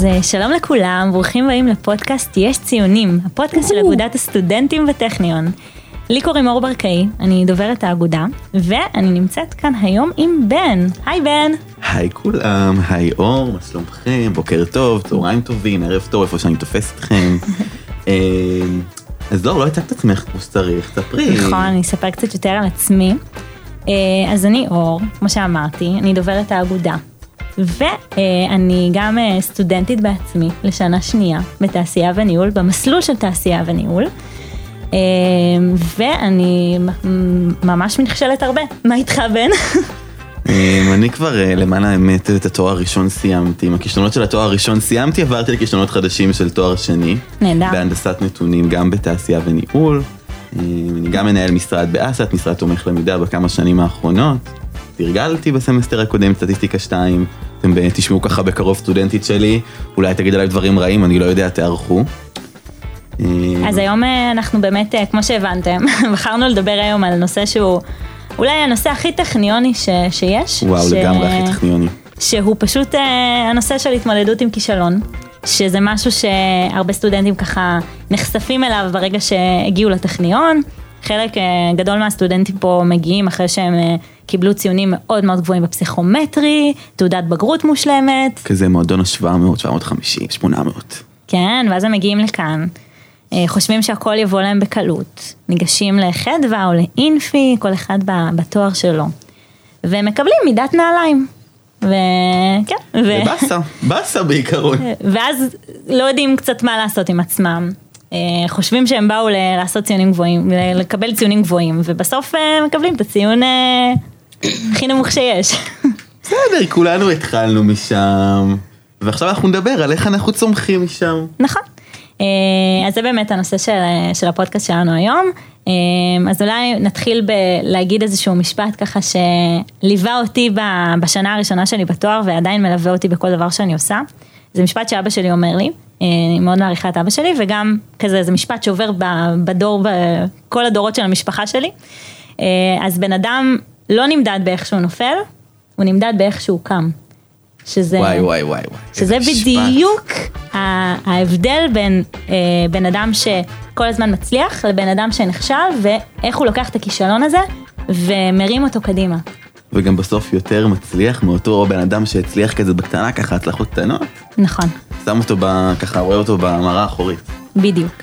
אז אה, שלום לכולם, ברוכים הבאים לפודקאסט יש ציונים, הפודקאסט של אגודת הסטודנטים בטכניון. לי קוראים אור ברקאי, אני דוברת האגודה, ואני נמצאת כאן היום עם בן. היי בן. היי כולם, היי אור, מה שלומכם? בוקר טוב, צהריים טובים, ערב טוב, איפה שאני תופס אתכם. אה, אז לא, לא הצגת עצמך כמו שצריך, ספרי. נכון, אני אספר קצת יותר על עצמי. אה, אז אני אור, כמו שאמרתי, אני דוברת האגודה. ואני גם אה, סטודנטית בעצמי לשנה שנייה בתעשייה וניהול, במסלול של תעשייה וניהול. אה, ואני ממש נכשלת הרבה. מה איתך בן? אה, אני כבר למען האמת את התואר הראשון סיימתי, עם הכישלונות של התואר הראשון סיימתי, עברתי לכישלונות חדשים של תואר שני. נהדר. בהנדסת נתונים גם בתעשייה וניהול. אני גם מנהל משרד באס"ת, משרד תומך למידה בכמה שנים האחרונות. תרגלתי בסמסטר הקודם סטטיסטיקה 2, אתם תשמעו ככה בקרוב סטודנטית שלי, אולי תגיד עליי דברים רעים, אני לא יודע, תערכו. אז היום אה, אנחנו באמת, אה, כמו שהבנתם, בחרנו לדבר היום על נושא שהוא אולי הנושא הכי טכניוני ש, שיש. וואו, ש... לגמרי הכי טכניוני. שהוא פשוט אה, הנושא של התמודדות עם כישלון, שזה משהו שהרבה סטודנטים ככה נחשפים אליו ברגע שהגיעו לטכניון. חלק אה, גדול מהסטודנטים פה מגיעים אחרי שהם אה, קיבלו ציונים מאוד מאוד גבוהים בפסיכומטרי, תעודת בגרות מושלמת. כזה מועדון ה-700, 750, 800. כן, ואז הם מגיעים לכאן, אה, חושבים שהכל יבוא להם בקלות, ניגשים לחדווה או לאינפי, כל אחד בתואר שלו, והם מקבלים מידת נעליים. וכן. ו... ובאסה, באסה בעיקרון. ואז לא יודעים קצת מה לעשות עם עצמם. אה, חושבים שהם באו לעשות ציונים גבוהים, לקבל ציונים גבוהים, ובסוף אה, מקבלים את הציון הכי נמוך שיש. בסדר, כולנו התחלנו משם, ועכשיו אנחנו נדבר על איך אנחנו צומחים משם. נכון. אז זה באמת הנושא של, של הפודקאסט שלנו היום. אז אולי נתחיל בלהגיד איזשהו משפט ככה שליווה אותי בשנה הראשונה שלי בתואר ועדיין מלווה אותי בכל דבר שאני עושה. זה משפט שאבא שלי אומר לי, אני מאוד מעריכה את אבא שלי, וגם כזה, זה משפט שעובר בדור, בכל הדורות של המשפחה שלי. אה, אז בן אדם לא נמדד באיך שהוא נופל, הוא נמדד באיך שהוא קם. שזה, וואי וואי וואי וואי. שזה בדיוק ההבדל בין אה, בן אדם שכל הזמן מצליח לבן אדם שנכשל ואיך הוא לוקח את הכישלון הזה ומרים אותו קדימה. וגם בסוף יותר מצליח מאותו בן אדם שהצליח כזה בקטנה ככה הצלחות קטנות. נכון. שם אותו ב... ככה רואה אותו במראה האחורית. בדיוק.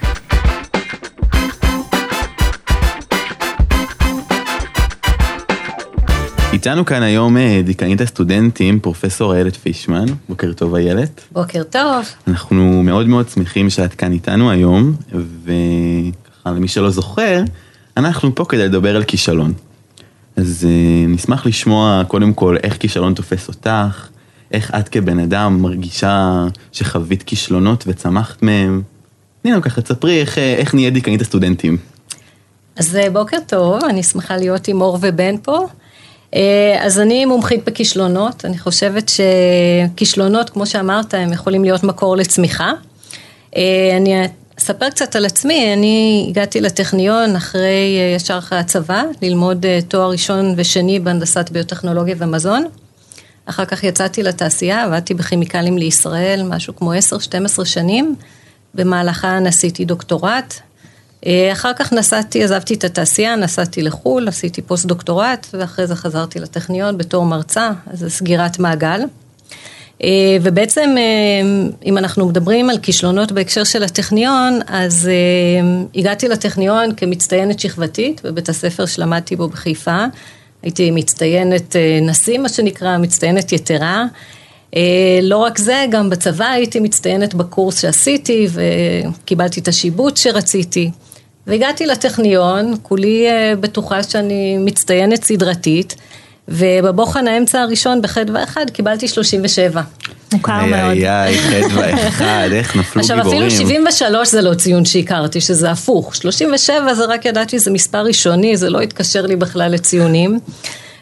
איתנו כאן היום אה, דיקנית הסטודנטים, פרופסור איילת פישמן. בוקר טוב איילת. בוקר טוב. אנחנו מאוד מאוד שמחים שאת כאן איתנו היום, וככה למי שלא זוכר, אנחנו פה כדי לדבר על כישלון. אז uh, נשמח לשמוע קודם כל איך כישלון תופס אותך, איך את כבן אדם מרגישה שחווית כישלונות וצמחת מהם. תני לנו ככה, תספרי איך, אה, איך נהיה דיקנית הסטודנטים. אז אה, בוקר טוב, אני שמחה להיות עם אור ובן פה. אז אני מומחית בכישלונות, אני חושבת שכישלונות, כמו שאמרת, הם יכולים להיות מקור לצמיחה. אני אספר קצת על עצמי, אני הגעתי לטכניון אחרי, אה, ישר אחרי הצבא, ללמוד אה, תואר ראשון ושני בהנדסת ביוטכנולוגיה ומזון. אחר כך יצאתי לתעשייה, עבדתי בכימיקלים לישראל, משהו כמו 10-12 שנים, במהלכן עשיתי דוקטורט. אה, אחר כך נסעתי, עזבתי את התעשייה, נסעתי לחו"ל, עשיתי פוסט דוקטורט, ואחרי זה חזרתי לטכניון בתור מרצה, אז זה סגירת מעגל. אה, ובעצם אה, אם אנחנו מדברים על כישלונות בהקשר של הטכניון, אז הגעתי לטכניון כמצטיינת שכבתית בבית הספר שלמדתי בו בחיפה. הייתי מצטיינת נשיא, מה שנקרא, מצטיינת יתרה. לא רק זה, גם בצבא הייתי מצטיינת בקורס שעשיתי וקיבלתי את השיבוץ שרציתי. והגעתי לטכניון, כולי בטוחה שאני מצטיינת סדרתית. ובבוחן האמצע הראשון בחדווה אחד קיבלתי 37. מוכר מאוד. איי איי, חדווה אחד, איך נפלו גיבורים. עכשיו אפילו 73 זה לא ציון שהכרתי, שזה הפוך. 37 זה רק ידעתי שזה מספר ראשוני, זה לא התקשר לי בכלל לציונים.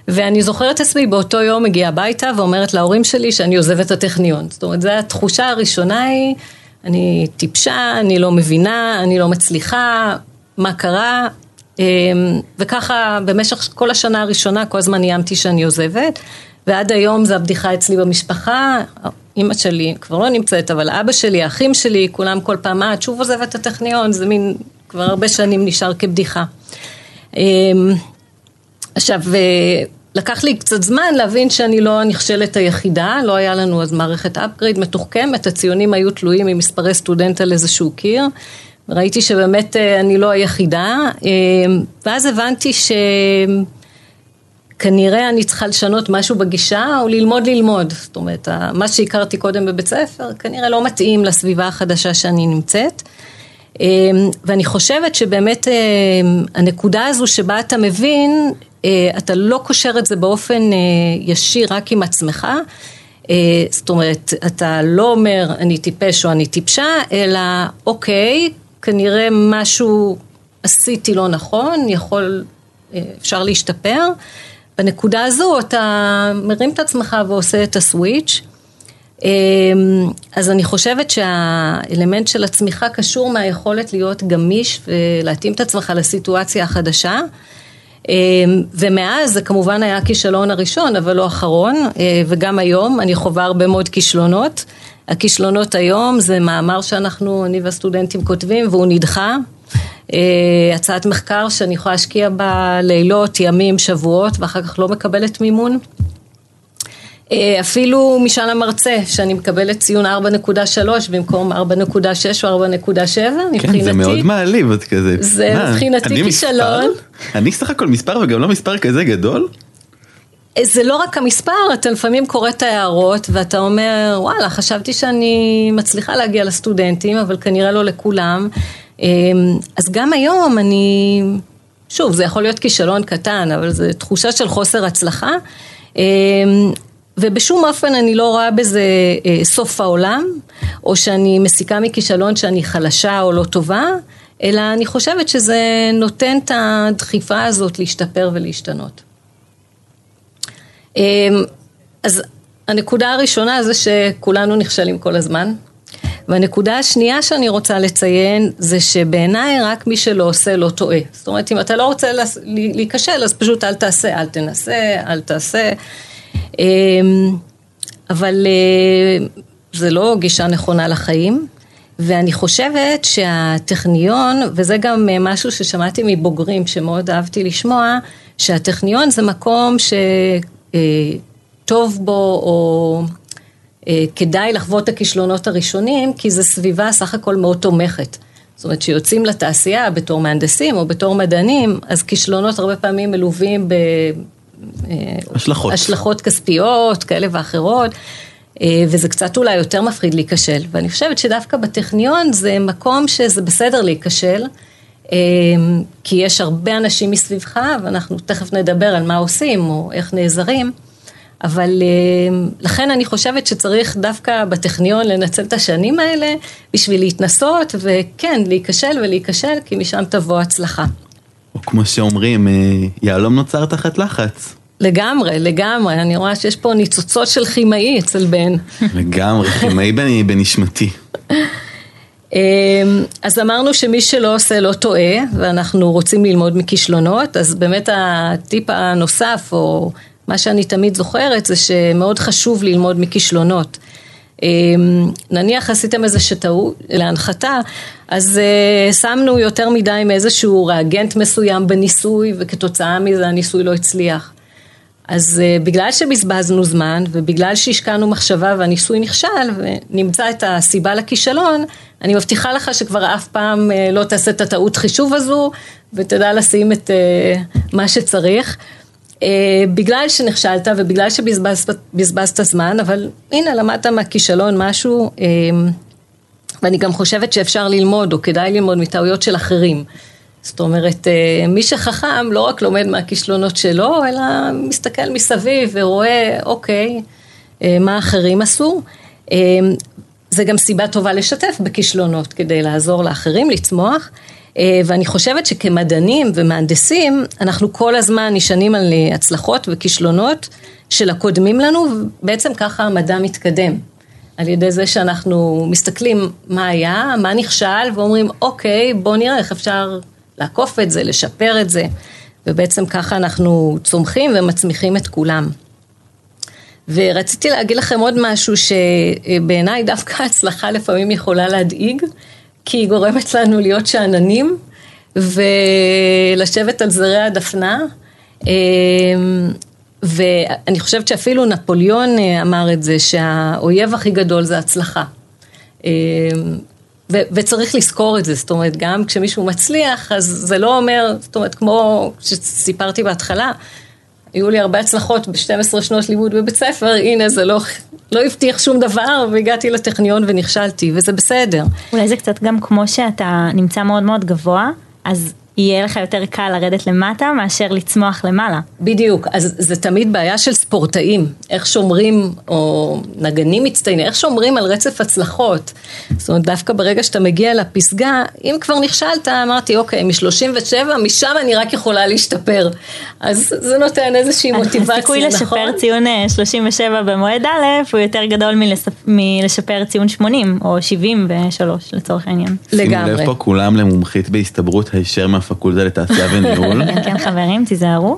ואני זוכרת עצמי באותו יום מגיעה הביתה ואומרת להורים שלי שאני עוזבת את הטכניון. זאת אומרת, זו התחושה הראשונה היא, אני טיפשה, אני לא מבינה, אני לא מצליחה, מה קרה, אמ, וככה במשך כל השנה הראשונה כל הזמן איימתי שאני עוזבת. ועד היום זה הבדיחה אצלי במשפחה, אימא שלי כבר לא נמצאת, אבל אבא שלי, האחים שלי, כולם כל פעם, מה, את שוב עוזבת את הטכניון, זה מין, כבר הרבה שנים נשאר כבדיחה. אמ, עכשיו, אה, לקח לי קצת זמן להבין שאני לא הנכשלת היחידה, לא היה לנו אז מערכת upgrade מתוחכמת, הציונים היו תלויים ממספרי סטודנט על איזשהו קיר. ראיתי שבאמת אה, אני לא היחידה, אמ, ואז הבנתי שכנראה אני צריכה לשנות משהו בגישה או ללמוד ללמוד. זאת אומרת, מה שהכרתי קודם בבית ספר כנראה לא מתאים לסביבה החדשה שאני נמצאת. אמ, ואני חושבת שבאמת אמ, הנקודה הזו שבה אתה מבין, אה, אתה לא קושר את זה באופן אה, ישיר רק עם עצמך, אה, זאת אומרת, אתה לא אומר אני טיפש או אני טיפשה, אלא אוקיי, כנראה משהו עשיתי לא נכון, יכול, אפשר להשתפר. בנקודה הזו אתה מרים את עצמך ועושה את הסוויץ'. אמ, אז אני חושבת שהאלמנט של הצמיחה קשור מהיכולת להיות גמיש ולהתאים את עצמך לסיטואציה החדשה. אמ, ומאז זה כמובן היה הכישלון הראשון, אבל לא אחרון, אה, וגם היום אני חווה הרבה מאוד כישלונות. הכישלונות היום זה מאמר שאנחנו, אני והסטודנטים כותבים, והוא נדחה. אה, הצעת מחקר שאני יכולה להשקיע בה לילות, ימים, שבועות, ואחר כך לא מקבלת מימון. אה, אפילו משאל המרצה, שאני מקבלת ציון 4.3 במקום 4.6 או 4.7, מבחינתי. כן, זה מאוד מעליב, את כזה. זה מה, מבחינתי כישלון. אני סך הכל מספר וגם לא מספר כזה גדול? זה לא רק המספר, אתה לפעמים קורא את ההערות ואתה אומר, וואלה, חשבתי שאני מצליחה להגיע לסטודנטים, אבל כנראה לא לכולם. אה, אז גם היום אני, שוב, זה יכול להיות כישלון קטן, אבל זו תחושה של חוסר הצלחה. ובשום אופן אני לא רואה בזה אה, סוף העולם, או שאני מסיקה מכישלון שאני חלשה או לא טובה, אלא אני חושבת שזה נותן את הדחיפה הזאת להשתפר ולהשתנות. אה, אז הנקודה הראשונה זה שכולנו נכשלים כל הזמן. והנקודה השנייה שאני רוצה לציין זה שבעיניי רק מי שלא עושה לא טועה. זאת אומרת אם אתה לא רוצה להיכשל אז פשוט אל תעשה, אל תנסה, אל תעשה. אמ, אבל אה, זה לא גישה נכונה לחיים. ואני חושבת שהטכניון, וזה גם אה, משהו ששמעתי מבוגרים שמאוד אהבתי לשמוע, שהטכניון זה מקום אה, בו או כדאי לחוות את הכישלונות הראשונים, כי זו סביבה סך הכל מאוד תומכת. זאת אומרת, כשיוצאים לתעשייה בתור מהנדסים או בתור מדענים, אז כישלונות הרבה פעמים מלווים השלכות. השלכות כספיות כאלה ואחרות. אה, וזה קצת אולי יותר מפחיד להיכשל, ואני חושבת שדווקא בטכניון זה מקום שזה בסדר להיכשל, אה, כי יש הרבה אנשים מסביבך, ואנחנו תכף נדבר על מה עושים או איך נעזרים, אבל אה, לכן אני חושבת שצריך דווקא בטכניון לנצל את השנים האלה בשביל להתנסות, וכן, להיכשל ולהיכשל, כי משם תבוא הצלחה. או כמו שאומרים, אה, יהלום נוצר תחת לחץ. לגמרי, לגמרי, אני רואה שיש פה ניצוצות של כימאי אצל בן. לגמרי, כימאי בנשמתי. אמ, אז אמרנו שמי שלא עושה לא טועה, ואנחנו רוצים ללמוד מכישלונות, אז באמת הטיפ הנוסף, או מה שאני תמיד זוכרת, זה שמאוד חשוב ללמוד מכישלונות. אמ, נניח עשיתם איזה טעות להנחתה, אז uh, שמנו יותר מדי מאיזשהו ריאגנט מסוים בניסוי, וכתוצאה מזה הניסוי לא הצליח. אז uh, בגלל שבזבזנו זמן, ובגלל שהשקענו מחשבה והניסוי נכשל, ונמצא את הסיבה לכישלון, אני מבטיחה לך שכבר אף פעם uh, לא תעשה את הטעות חישוב הזו, ותדע לשים את uh, מה שצריך. Uh, בגלל שנכשלת ובגלל שבזבזת זמן, אבל הנה למדת מהכישלון משהו, uh, ואני גם חושבת שאפשר ללמוד, או כדאי ללמוד מטעויות של אחרים. זאת אומרת, uh, מי שחכם לא רק לומד מהכישלונות שלו, אלא מסתכל מסביב ורואה, אוקיי, uh, מה אחרים עשו. Uh, זה גם סיבה טובה לשתף בכישלונות כדי לעזור לאחרים לצמוח. אה, ואני חושבת שכמדענים ומהנדסים, אנחנו כל הזמן נשענים על אה, הצלחות וכישלונות של הקודמים לנו, ובעצם ככה המדע מתקדם. על ידי זה שאנחנו מסתכלים מה היה, מה נכשל, ואומרים, אוקיי, בואו נראה איך אפשר לעקוף את זה, לשפר את זה, ובעצם ככה אנחנו צומחים ומצמיחים את כולם. ורציתי להגיד לכם עוד משהו שבעיניי דווקא הצלחה לפעמים יכולה להדאיג, כי היא גורמת לנו להיות שאננים ולשבת על זרי הדפנה. אמ, ואני חושבת שאפילו נפוליאון אמר את זה, שהאויב הכי גדול זה הצלחה. ו- וצריך לזכור את זה, זאת אומרת, גם כשמישהו מצליח, אז זה לא אומר, זאת אומרת, כמו שסיפרתי בהתחלה, היו לי הרבה הצלחות ב-12 שנות לימוד בבית ספר, הנה זה לא, לא הבטיח שום דבר, והגעתי לטכניון ונכשלתי, וזה בסדר. אולי זה קצת גם כמו שאתה נמצא מאוד מאוד גבוה, אז יהיה לך יותר קל לרדת למטה מאשר לצמוח למעלה. בדיוק, אז זה תמיד בעיה של ספורטאים, איך שומרים, או נגנים מצטיינים, איך שומרים על רצף הצלחות. זאת אומרת, דווקא ברגע שאתה מגיע לפסגה, אם כבר נכשלת, אמרתי, אוקיי, מ-37, משם אני רק יכולה להשתפר. אז זה נותן איזושהי מוטיבציה, נכון? הסיכוי לשפר ציון 37 אה, במועד א' הוא יותר גדול מלשפר ציון 80 או 73 לצורך העניין. לגמרי. שימו לב פה כולם למומחית בהסתברות הישר הפקולטה לתעשייה וניהול. כן, כן, חברים, תיזהרו.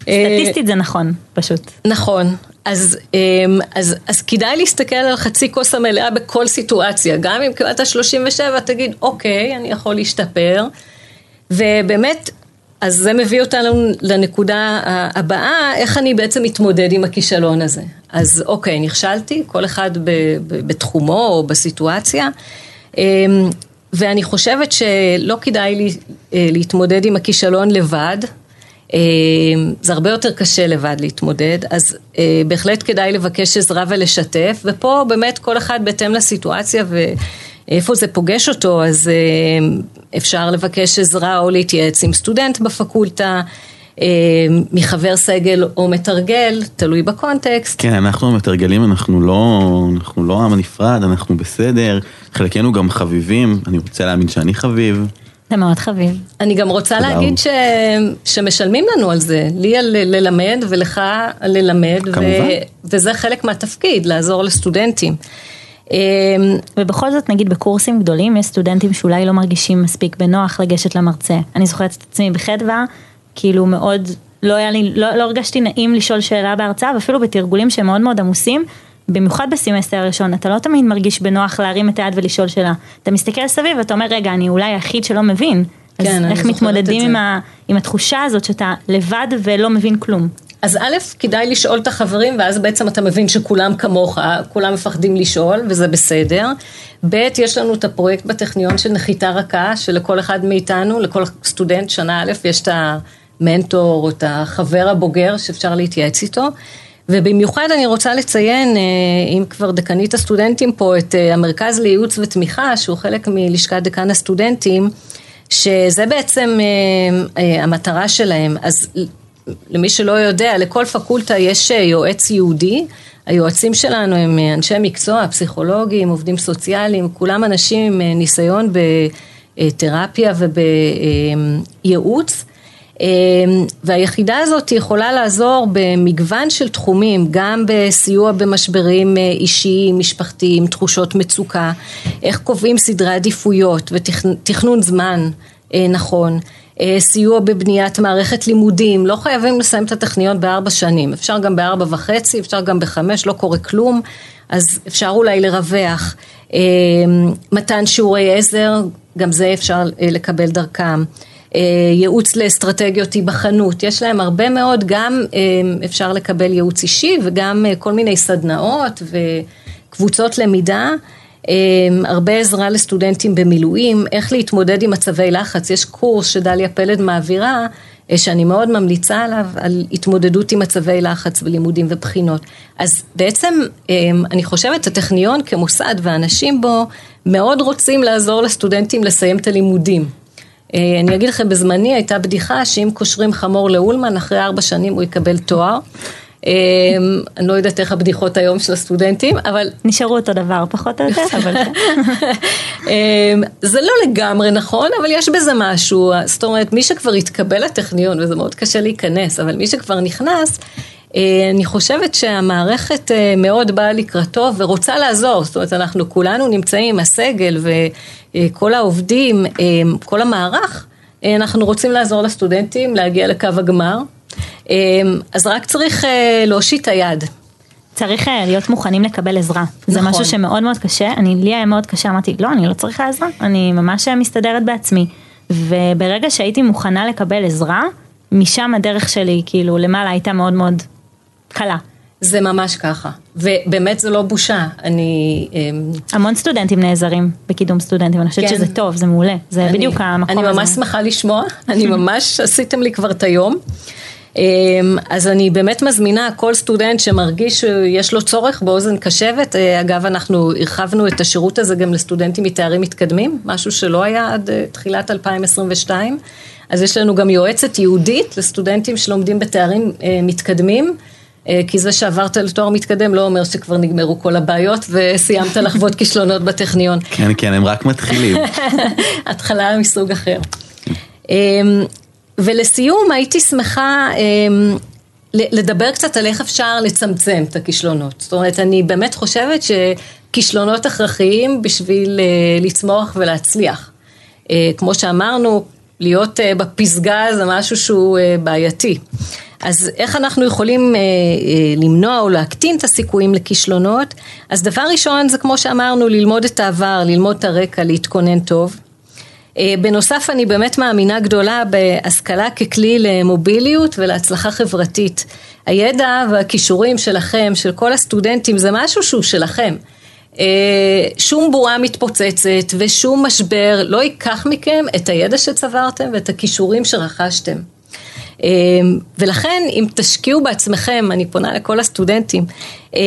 סטטיסטית זה נכון, פשוט. נכון. אז, אמ, אז, אז כדאי להסתכל על חצי כוס המלאה בכל סיטואציה. גם אם קיבלת 37, תגיד, אוקיי, אני יכול להשתפר. ובאמת, אז זה מביא אותנו לנקודה הבאה, איך אני בעצם מתמודד עם הכישלון הזה. אז אוקיי, נכשלתי, כל אחד בתחומו או בסיטואציה. ואני חושבת שלא כדאי לי אה, להתמודד עם הכישלון לבד, אה, זה הרבה יותר קשה לבד להתמודד, אז אה, בהחלט כדאי לבקש עזרה ולשתף, ופה באמת כל אחד בהתאם לסיטואציה ואיפה זה פוגש אותו, אז אפשר לבקש עזרה או להתייעץ עם סטודנט בפקולטה. מחבר סגל או מתרגל, תלוי בקונטקסט. כן, אנחנו המתרגלים, אנחנו לא, אנחנו לא עם הנפרד, אנחנו בסדר, חלקנו גם חביבים, אני רוצה להאמין שאני חביב. זה מאוד חביב. אני גם רוצה להגיד ש... שמשלמים לנו על זה, לי על ללמד ולך על ללמד, ו... וזה חלק מהתפקיד, לעזור לסטודנטים. אמ, ובכל זאת נגיד בקורסים גדולים יש סטודנטים שאולי לא מרגישים מספיק בנוח לגשת למרצה. אני זוכרת את עצמי בחדווה, כאילו מאוד, לא היה לי, לא, לא הרגשתי נעים לשאול שאלה בהרצאה, ואפילו בתרגולים שהם מאוד מאוד עמוסים, במיוחד בסמסטר הראשון, אתה לא תמיד מרגיש בנוח להרים את היד ולשאול שאלה. אתה מסתכל סביב ואתה אומר, רגע, אני אולי היחיד שלא מבין. כן, אז איך מתמודדים עם, ה, עם התחושה הזאת שאתה לבד ולא מבין כלום? אז א', כדאי לשאול את החברים, ואז בעצם אתה מבין שכולם כמוך, כולם מפחדים לשאול, וזה בסדר. ב', יש לנו את הפרויקט בטכניון של נחיתה רכה, שלכל אחד מאיתנו, לכל סטודנט שנה א', יש את המנטור או את החבר הבוגר שאפשר להתייעץ איתו. ובמיוחד אני רוצה לציין, אה, אם כבר דקנית הסטודנטים פה, את אה, המרכז לייעוץ ותמיכה, שהוא חלק מלשכת דקן הסטודנטים, שזה בעצם אה, המטרה שלהם. אז למי שלא יודע, לכל פקולטה יש יועץ יהודי. היועצים שלנו הם אנשי מקצוע, פסיכולוגים, עובדים סוציאליים, כולם אנשים עם ניסיון בתרפיה ובייעוץ. אמ, והיחידה הזאת יכולה לעזור במגוון של תחומים, גם בסיוע במשברים אה, אישיים, משפחתיים, תחושות מצוקה, איך קובעים סדרי עדיפויות ותכנון זמן אה, נכון. אה, סיוע בבניית מערכת לימודים, לא חייבים לסיים את הטכניון בארבע שנים, אפשר גם בארבע וחצי, אפשר גם בחמש, לא קורה כלום, אז אפשר אולי לרווח. מתן שיעורי עזר, גם זה אפשר לקבל דרכם. אה, ייעוץ לאסטרטגיות היבחנות, יש להם הרבה מאוד, גם אה, אפשר לקבל ייעוץ אישי וגם אה, כל מיני סדנאות וקבוצות למידה. הרבה עזרה לסטודנטים במילואים, איך להתמודד עם מצבי לחץ, יש קורס שדליה פלד מעבירה, שאני מאוד ממליצה עליו, על התמודדות עם מצבי לחץ ולימודים ובחינות. אז בעצם אני חושבת הטכניון כמוסד ואנשים בו מאוד רוצים לעזור לסטודנטים לסיים את הלימודים. אה, אני אגיד לכם, בזמני הייתה בדיחה שאם קושרים חמור לאולמן, אחרי ארבע שנים הוא יקבל תואר. אה, אני לא יודעת איך הבדיחות היום של הסטודנטים, אבל... נשארו אותו דבר, פחות או יותר, אבל... כן. אה, זה לא לגמרי נכון, אבל יש בזה משהו. זאת אומרת, מי שכבר התקבל לטכניון, וזה מאוד קשה להיכנס, אבל מי שכבר נכנס, אני חושבת שהמערכת מאוד באה לקראתו ורוצה לעזור, זאת אומרת אנחנו כולנו נמצאים, הסגל וכל העובדים, כל המערך, אנחנו רוצים לעזור לסטודנטים להגיע לקו הגמר, אז רק צריך להושיט את היד. צריך אה, להיות מוכנים לקבל עזרה. זה נכון. משהו שמאוד מאוד קשה, אני, לי היה מאוד קשה, אמרתי, לא, אני לא צריכה עזרה, אני ממש מסתדרת בעצמי. וברגע שהייתי מוכנה לקבל עזרה, משם הדרך שלי, כאילו, למעלה הייתה מאוד מאוד קלה. זה ממש ככה, ובאמת זה לא בושה, אני... אמ, המון סטודנטים נעזרים בקידום סטודנטים, אני חושבת כן. שזה טוב, זה מעולה, זה אני- בדיוק המקום אני הזה. ממש שמחה לשמוע, אני ממש עשיתם לי כבר את היום. אמ, אז אני באמת מזמינה כל סטודנט שמרגיש שיש לו צורך באוזן קשבת, אה, אגב אנחנו הרחבנו את השירות הזה גם לסטודנטים מתארים מתקדמים, משהו שלא היה עד אה, תחילת 2022, אז יש לנו גם יועצת ייעודית לסטודנטים שלומדים בתארים אה, מתקדמים. אה, כי זה שעברת לתואר מתקדם לא אומר שכבר נגמרו כל הבעיות וסיימת לחוות כישלונות בטכניון. כן, כן, הם רק מתחילים. התחלה מסוג אחר. אמ, ולסיום הייתי שמחה אמ, לדבר קצת על איך אפשר לצמצם את הכישלונות. זאת אומרת, אני באמת חושבת שכישלונות הכרחיים בשביל אה, לצמוח ולהצליח. אה, כמו שאמרנו, להיות אה, בפסגה זה משהו שהוא אה, בעייתי. אז איך אנחנו יכולים אה, אה, למנוע או להקטין את הסיכויים לכישלונות? אז דבר ראשון זה כמו שאמרנו, ללמוד את העבר, ללמוד את הרקע, להתכונן טוב. אה, בנוסף אני באמת מאמינה גדולה בהשכלה ככלי למוביליות ולהצלחה חברתית. הידע והכישורים שלכם, של כל הסטודנטים, זה משהו שהוא שלכם. אה, שום בועה מתפוצצת ושום משבר לא ייקח מכם את הידע שצברתם ואת הכישורים שרכשתם. אה, ולכן אם תשקיעו בעצמכם, אני פונה לכל הסטודנטים, אה,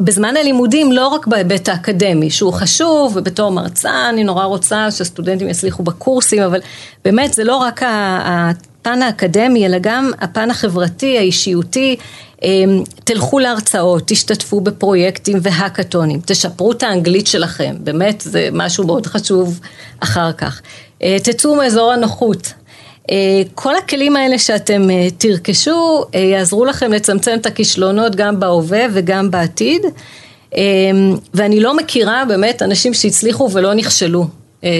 בזמן הלימודים לא רק בהיבט האקדמי, שהוא חשוב, ובתור מרצה אני נורא רוצה שהסטודנטים יצליחו בקורסים, אבל באמת זה לא רק הפן האקדמי, אלא גם הפן החברתי, האישיותי. אה, תלכו להרצאות, תשתתפו בפרויקטים והאקתונים, תשפרו את האנגלית שלכם, באמת זה משהו מאוד חשוב אחר כך. אה, תצאו מאזור הנוחות. אה, כל הכלים האלה שאתם אה, תרכשו יעזרו לכם לצמצם את הכישלונות גם בהווה וגם בעתיד אה, ואני לא מכירה באמת אנשים שהצליחו ולא נכשלו. אה,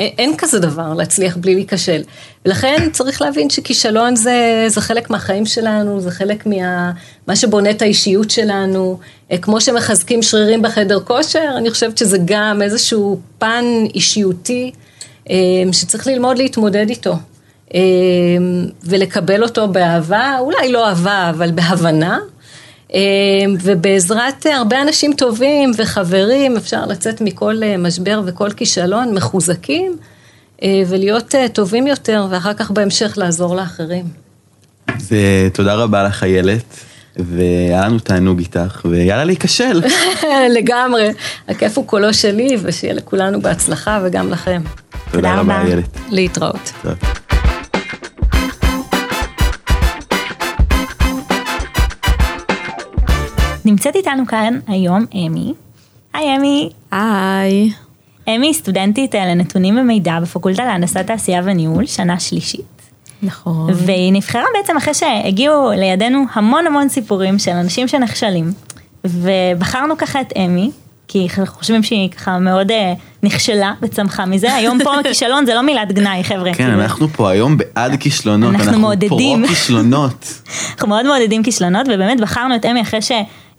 אין כזה דבר להצליח בלי להיכשל ולכן צריך להבין שכישלון זה, זה חלק מהחיים שלנו, זה חלק מה, מה שבונה את האישיות שלנו, כמו שמחזקים שרירים בחדר כושר, אני חושבת שזה גם איזשהו פן אישיותי אה, שצריך ללמוד להתמודד איתו. אה, ולקבל אותו באהבה, אולי לא אהבה, אבל בהבנה. אה, ובעזרת הרבה אנשים טובים וחברים אפשר לצאת מכל אה, משבר וכל כישלון מחוזקים אה, ולהיות אה, טובים יותר ואחר כך בהמשך לעזור לאחרים. אז תודה רבה לך איילת, והיה לנו תענוג איתך, ויאללה להיכשל. לגמרי, הכיף הוא קולו שלי ושיהיה לכולנו בהצלחה וגם לכם. תודה רבה רבה. איילת. להתראות. טוב. נמצאת איתנו כאן היום אמי. היי אמי. היי. אמי היא סטודנטית אה, לנתונים ומידע בפקולטה להנדסת תעשייה וניהול, שנה שלישית. נכון. והיא נבחרה בעצם אחרי שהגיעו לידינו המון המון סיפורים של אנשים שנכשלים. ובחרנו ככה את אמי, כי אנחנו חושבים שהיא ככה מאוד אה, נכשלה וצמחה מזה. היום פה כישלון זה לא מילת גנאי, חבר'ה. כן, כאילו, אנחנו פה היום בעד כישלונות, אנחנו אנחנו מעודדים. פרו-כישלונות. אנחנו מאוד מעודדים כישלונות, ובאמת בחרנו את אמי אחרי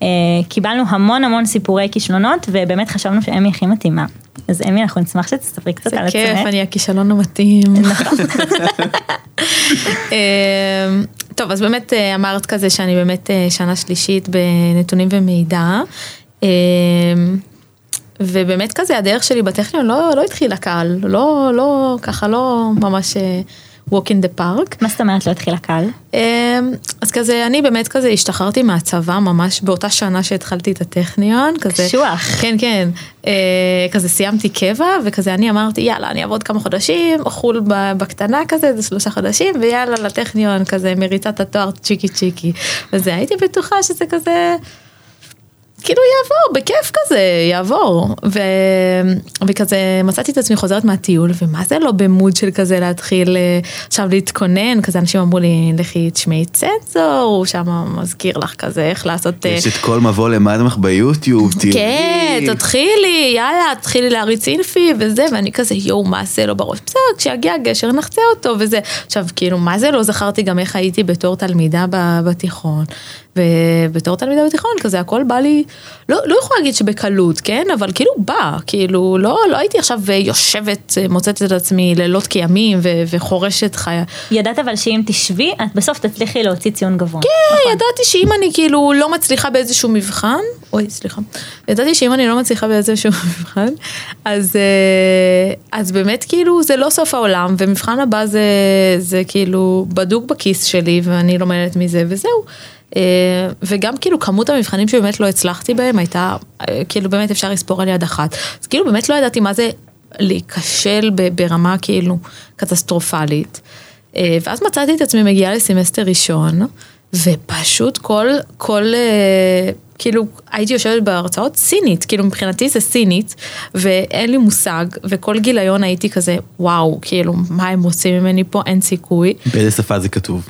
שקיבלנו המון המון סיפורי כישלונות, ובאמת חשבנו שאמי הכי מתאימה. אז אמי, אנחנו נשמח שתספרי קצת זה על עצמך. כיף, אני הכישלון המתאים. נכון. אמ, טוב, אז באמת אה, אמרת כזה שאני באמת אה, שנה שלישית בנתונים ומידע. אמ, ובאמת כזה הדרך שלי בטכניון לא, לא התחילה קל, לא, לא, ככה לא ממש אה, walk in the park. מה זאת אומרת לא התחילה קל? אמ, אז כזה, אני באמת כזה השתחררתי מהצבא ממש באותה שנה שהתחלתי את הטכניון, כזה. קשוח. כן, כן. אה, כזה סיימתי קבע, וכזה אני אמרתי, יאללה, אני אעבוד כמה חודשים, חו"ל בקטנה כזה, זה שלושה חודשים, ויאללה, לטכניון, כזה מריצת התואר צ'יקי צ'יקי. וזה, הייתי בטוחה שזה כזה... כאילו יעבור, בכיף כזה, יעבור. ו... וכזה מצאתי את עצמי חוזרת מהטיול, ומה זה לא במוד של כזה להתחיל אה, עכשיו להתכונן, כזה אנשים אמרו לי, לכי תשמעי צנזור, הוא שם מזכיר לך כזה איך לעשות... אה, יש את כל מבוא למדמך ביוטיוב, תראי. כן, תתחילי, יאללה, תתחילי להריץ אינפי וזה, ואני כזה, יואו, מה זה לא בראש? בסדר, כשיגיע הגשר נחצה אותו וזה. עכשיו, כאילו, מה זה לא זכרתי גם איך הייתי בתור תלמידה בתיכון. ובתור תלמידה בתיכון כזה הכל בא לי, לא, לא יכולה להגיד שבקלות, כן? אבל כאילו בא, כאילו לא, לא הייתי עכשיו יושבת, מוצאת את עצמי לילות כימים ו- וחורשת חיה. ידעת אבל שאם תשבי, את בסוף תצליחי להוציא ציון גבוה. כן, נכון. ידעתי שאם אני כאילו לא מצליחה באיזשהו מבחן, אוי, סליחה, ידעתי שאם אני לא מצליחה באיזשהו מבחן, אז, אה, אז באמת כאילו זה לא סוף העולם, ומבחן הבא זה, זה כאילו בדוק בכיס שלי, ואני לומדת מזה, וזהו. אה, וגם כאילו כמות המבחנים שבאמת לא הצלחתי בהם הייתה, אה, כאילו באמת אפשר לספור על יד אחת. אז כאילו באמת לא ידעתי מה זה להיכשל ברמה כאילו קטסטרופלית. אה, ואז מצאתי את עצמי מגיעה לסמסטר ראשון, ופשוט כל, כל, כאילו הייתי יושבת בהרצאות סינית, כאילו מבחינתי זה סינית, ואין לי מושג, וכל גיליון הייתי כזה, וואו, כאילו, מה הם רוצים ממני פה, אין סיכוי. באיזה שפה זה כתוב?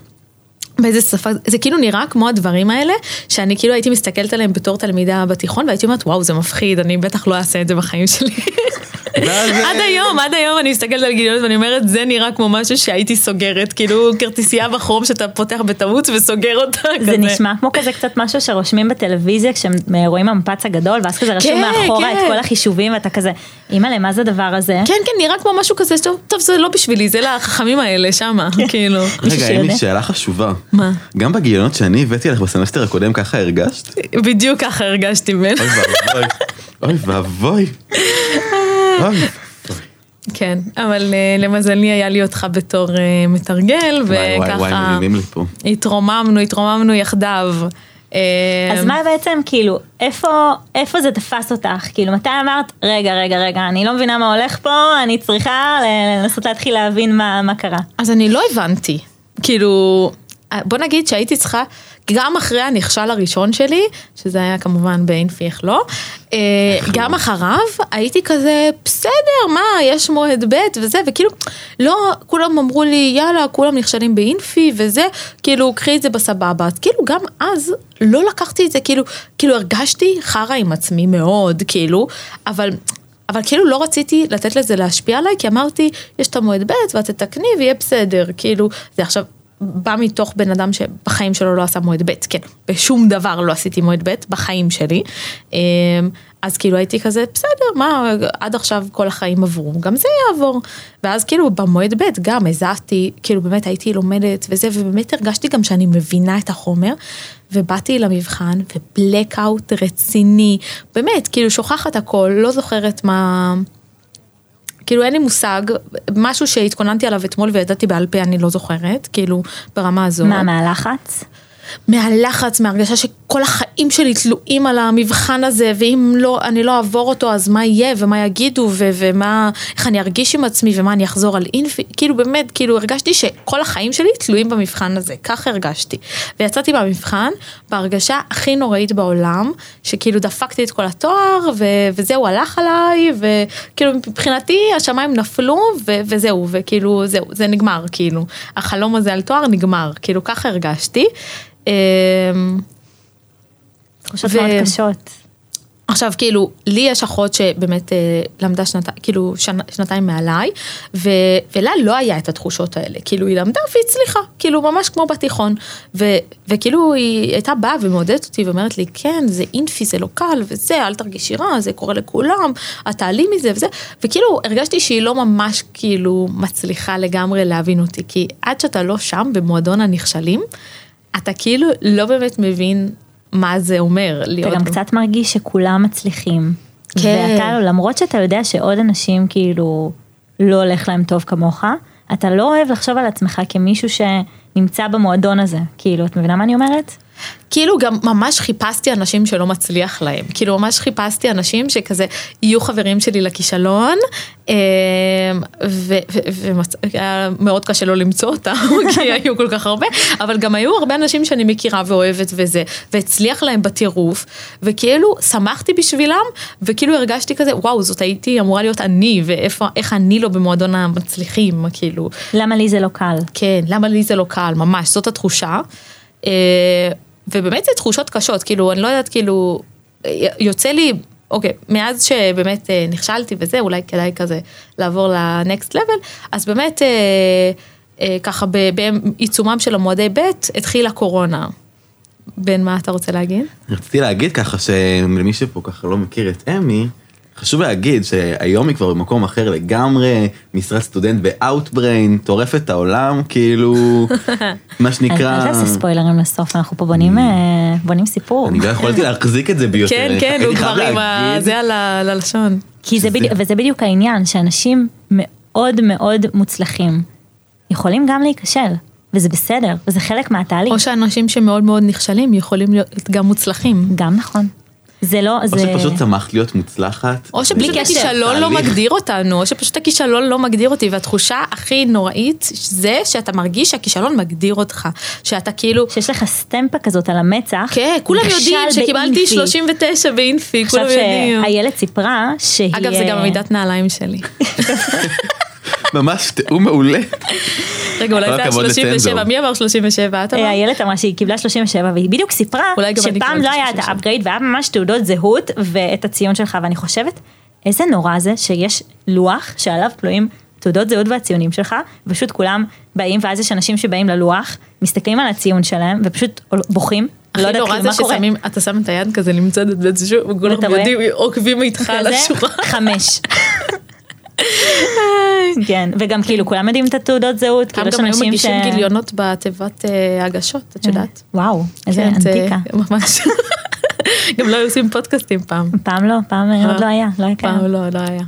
באיזה שפה, זה כאילו נראה כמו הדברים האלה, שאני כאילו הייתי מסתכלת עליהם בתור תלמידה בתיכון, והייתי אומרת, וואו, זה מפחיד, אני בטח לא אעשה את זה בחיים שלי. אה, עד היום, עד היום אני מסתכלת על גיליונות ואני אומרת, זה נראה כמו משהו שהייתי סוגרת, כאילו כרטיסייה בחום שאתה פותח בטעות וסוגר אותה. זה כזה. נשמע כמו כזה קצת משהו שרושמים בטלוויזיה כשהם רואים המפץ הגדול ואז כזה רשום כן, מאחורה את כן. כל החישובים ואתה כזה אימא'לה מה זה הדבר הזה? כן, כן, נראה כמו משהו כזה, טוב, זה לא בשבילי, זה לחכמים האלה שמה, כאילו. מישהו רגע, אין לי? שאלה חשובה. מה? גם בגיליונות שאני הבאתי לך בסמסטר הקודם ככה הרגשת? בדיוק ככה הרגשתי. אוי ואבוי. כן, אבל אה, למזלי היה לי אותך בתור אה, מתרגל, וככה. התרוממנו, התרוממנו יחדיו. אה, אז מה בעצם כאילו איפה איפה זה תפס אותך כאילו מתי אמרת רגע רגע רגע אני לא מבינה מה הולך פה אני צריכה לנסות להתחיל להבין מה מה קרה. אז אני לא הבנתי, כאילו, בוא נגיד שהייתי צריכה, גם אחרי הנכשל הראשון שלי, שזה היה כמובן באינפי איך לא, אה, גם אחריו הייתי כזה, בסדר, מה, יש מועד ב' וזה, וכאילו, לא, כולם אמרו לי, יאללה, כולם נכשלים באינפי וזה, כאילו, קחי את זה בסבבה, אז כאילו, גם אז לא לקחתי את זה, כאילו, כאילו הרגשתי חרא עם עצמי מאוד, כאילו, אבל... אבל כאילו לא רציתי לתת לזה להשפיע עליי, כי אמרתי, יש את המועד ב' ואת תתקני ויהיה בסדר, כאילו, זה עכשיו בא מתוך בן אדם שבחיים שלו לא עשה מועד ב', כן, בשום דבר לא עשיתי מועד ב' בחיים שלי. אמ, אז כאילו הייתי כזה, בסדר, מה, עד עכשיו כל החיים עברו, גם זה יעבור. ואז כאילו במועד ב' גם הזעתי, כאילו באמת הייתי לומדת וזה, ובאמת הרגשתי גם שאני מבינה את החומר, ובאתי למבחן, ובלקאוט רציני, באמת, כאילו שוכחת הכל, לא זוכרת מה... כאילו אין לי מושג, משהו שהתכוננתי עליו אתמול וידעתי בעל פה אני לא זוכרת, כאילו ברמה הזו. מה מהלחץ? מהלחץ, מהרגשה שכל החיים שלי תלויים על המבחן הזה, ואם לא, אני לא אעבור אותו, אז מה יהיה, ומה יגידו, ו- ומה, איך אני ארגיש עם עצמי, ומה אני אחזור על אינפי, כאילו באמת, כאילו הרגשתי שכל החיים שלי תלויים במבחן הזה, ככה הרגשתי. ויצאתי מהמבחן בהרגשה הכי נוראית בעולם, שכאילו דפקתי את כל התואר, ו- וזהו, הלך עליי, וכאילו מבחינתי השמיים נפלו, ו- וזהו, וכאילו, זהו, זה נגמר, כאילו, החלום הזה על תואר נגמר, כאילו ככה הרגשתי. אמ, תחושות מאוד קשות. עכשיו כאילו לי יש אחות שבאמת אה, למדה שנתיים כאילו שנה, שנתיים מעליי ו, ולה לא היה את התחושות האלה. כאילו היא למדה והצליחה כאילו ממש כמו בתיכון. ו, וכאילו היא הייתה באה ומעודדת אותי ואומרת לי כן זה אינפי זה לא קל וזה אל תרגישי רע זה קורה לכולם את תעלי מזה וזה. וכאילו הרגשתי שהיא לא ממש כאילו מצליחה לגמרי להבין אותי כי עד שאתה לא שם במועדון הנכשלים אתה כאילו לא באמת מבין מה זה אומר להיות. אתה גם קצת מרגיש שכולם מצליחים. כן. ואתה, למרות שאתה יודע שעוד אנשים כאילו לא הולך להם טוב כמוך, אתה לא אוהב לחשוב על עצמך כמישהו שנמצא במועדון הזה. כאילו, את מבינה מה אני אומרת? כאילו גם ממש חיפשתי אנשים שלא מצליח להם, כאילו ממש חיפשתי אנשים שכזה יהיו חברים שלי לכישלון, אה, והיה מאוד קשה לא למצוא אותם, כי היו כל כך הרבה, אבל גם היו הרבה אנשים שאני מכירה ואוהבת וזה, והצליח להם בטירוף, וכאילו שמחתי בשבילם, וכאילו הרגשתי כזה, וואו, זאת הייתי אמורה להיות אני, ואיך אני לא במועדון המצליחים, כאילו. למה לי זה לא קל? כן, למה לי זה לא קל, ממש, זאת התחושה. ובאמת זה תחושות קשות, כאילו, אני לא יודעת, כאילו, יוצא לי, אוקיי, מאז שבאמת אה, נכשלתי וזה, אולי כדאי כזה לעבור לנקסט לבל, אז באמת, אה, אה, ככה בעיצומם של המועדי ב', התחילה קורונה. בן, מה אתה רוצה להגיד? רציתי להגיד ככה שלמי שפה ככה לא מכיר את אמי, חשוב להגיד שהיום היא כבר במקום אחר לגמרי, משרת סטודנט ב Outbrain, טורפת את העולם, כאילו, מה שנקרא... אל תעשה ספוילרים לסוף, אנחנו פה בונים, אה, בונים סיפור. אני לא יכולתי להחזיק את זה ביותר. כן, כן, הוא כבר עם זה על הלשון. כי זה בדיוק, וזה בדיוק העניין, שאנשים מאוד מאוד מוצלחים יכולים גם להיכשל. וזה בסדר, וזה חלק מהתהליך. או שאנשים שמאוד מאוד נכשלים יכולים להיות גם מוצלחים. גם נכון. זה לא, או זה... שפשוט צמחת להיות מוצלחת. או שפשוט הכישלון לא מגדיר אותנו, או שפשוט הכישלון לא מגדיר אותי, והתחושה הכי נוראית זה שאתה מרגיש שהכישלון מגדיר אותך. שאתה כאילו... שיש לך סטמפה כזאת על המצח. כן, כולם יודעים שקיבלתי 39 באינפי, כולם יודעים. עכשיו שאיילת סיפרה שהיא... אגב, זה גם מידת נעליים שלי. ממש תיאום מעולה. רגע, אולי זה היה 37, מי אמר 37? את אמרת? איילת אמרה שהיא קיבלה 37, והיא בדיוק סיפרה שפעם לא היה את ה upgrade והיה ממש תעודות זהות ואת הציון שלך, ואני חושבת, איזה נורא זה שיש לוח שעליו תלויים תעודות זהות והציונים שלך, ופשוט כולם באים, ואז יש אנשים שבאים ללוח, מסתכלים על הציון שלהם, ופשוט בוכים. לא יודעת כאילו מה קורה. אתה שם את היד כזה למצוא את זה, וכולם יודעים, עוקבים איתך על השורה. חמש. כן, וגם כאילו כולם יודעים את התעודות זהות, כאילו יש אנשים ש... גם היו מגישים גיליונות בתיבת אה, הגשות, את יודעת? וואו, איזה כן, אנטיקה. ממש. גם לא היו עושים פודקאסטים פעם. פעם לא, פעם עוד לא היה, לא היה פעם לא, לא היה.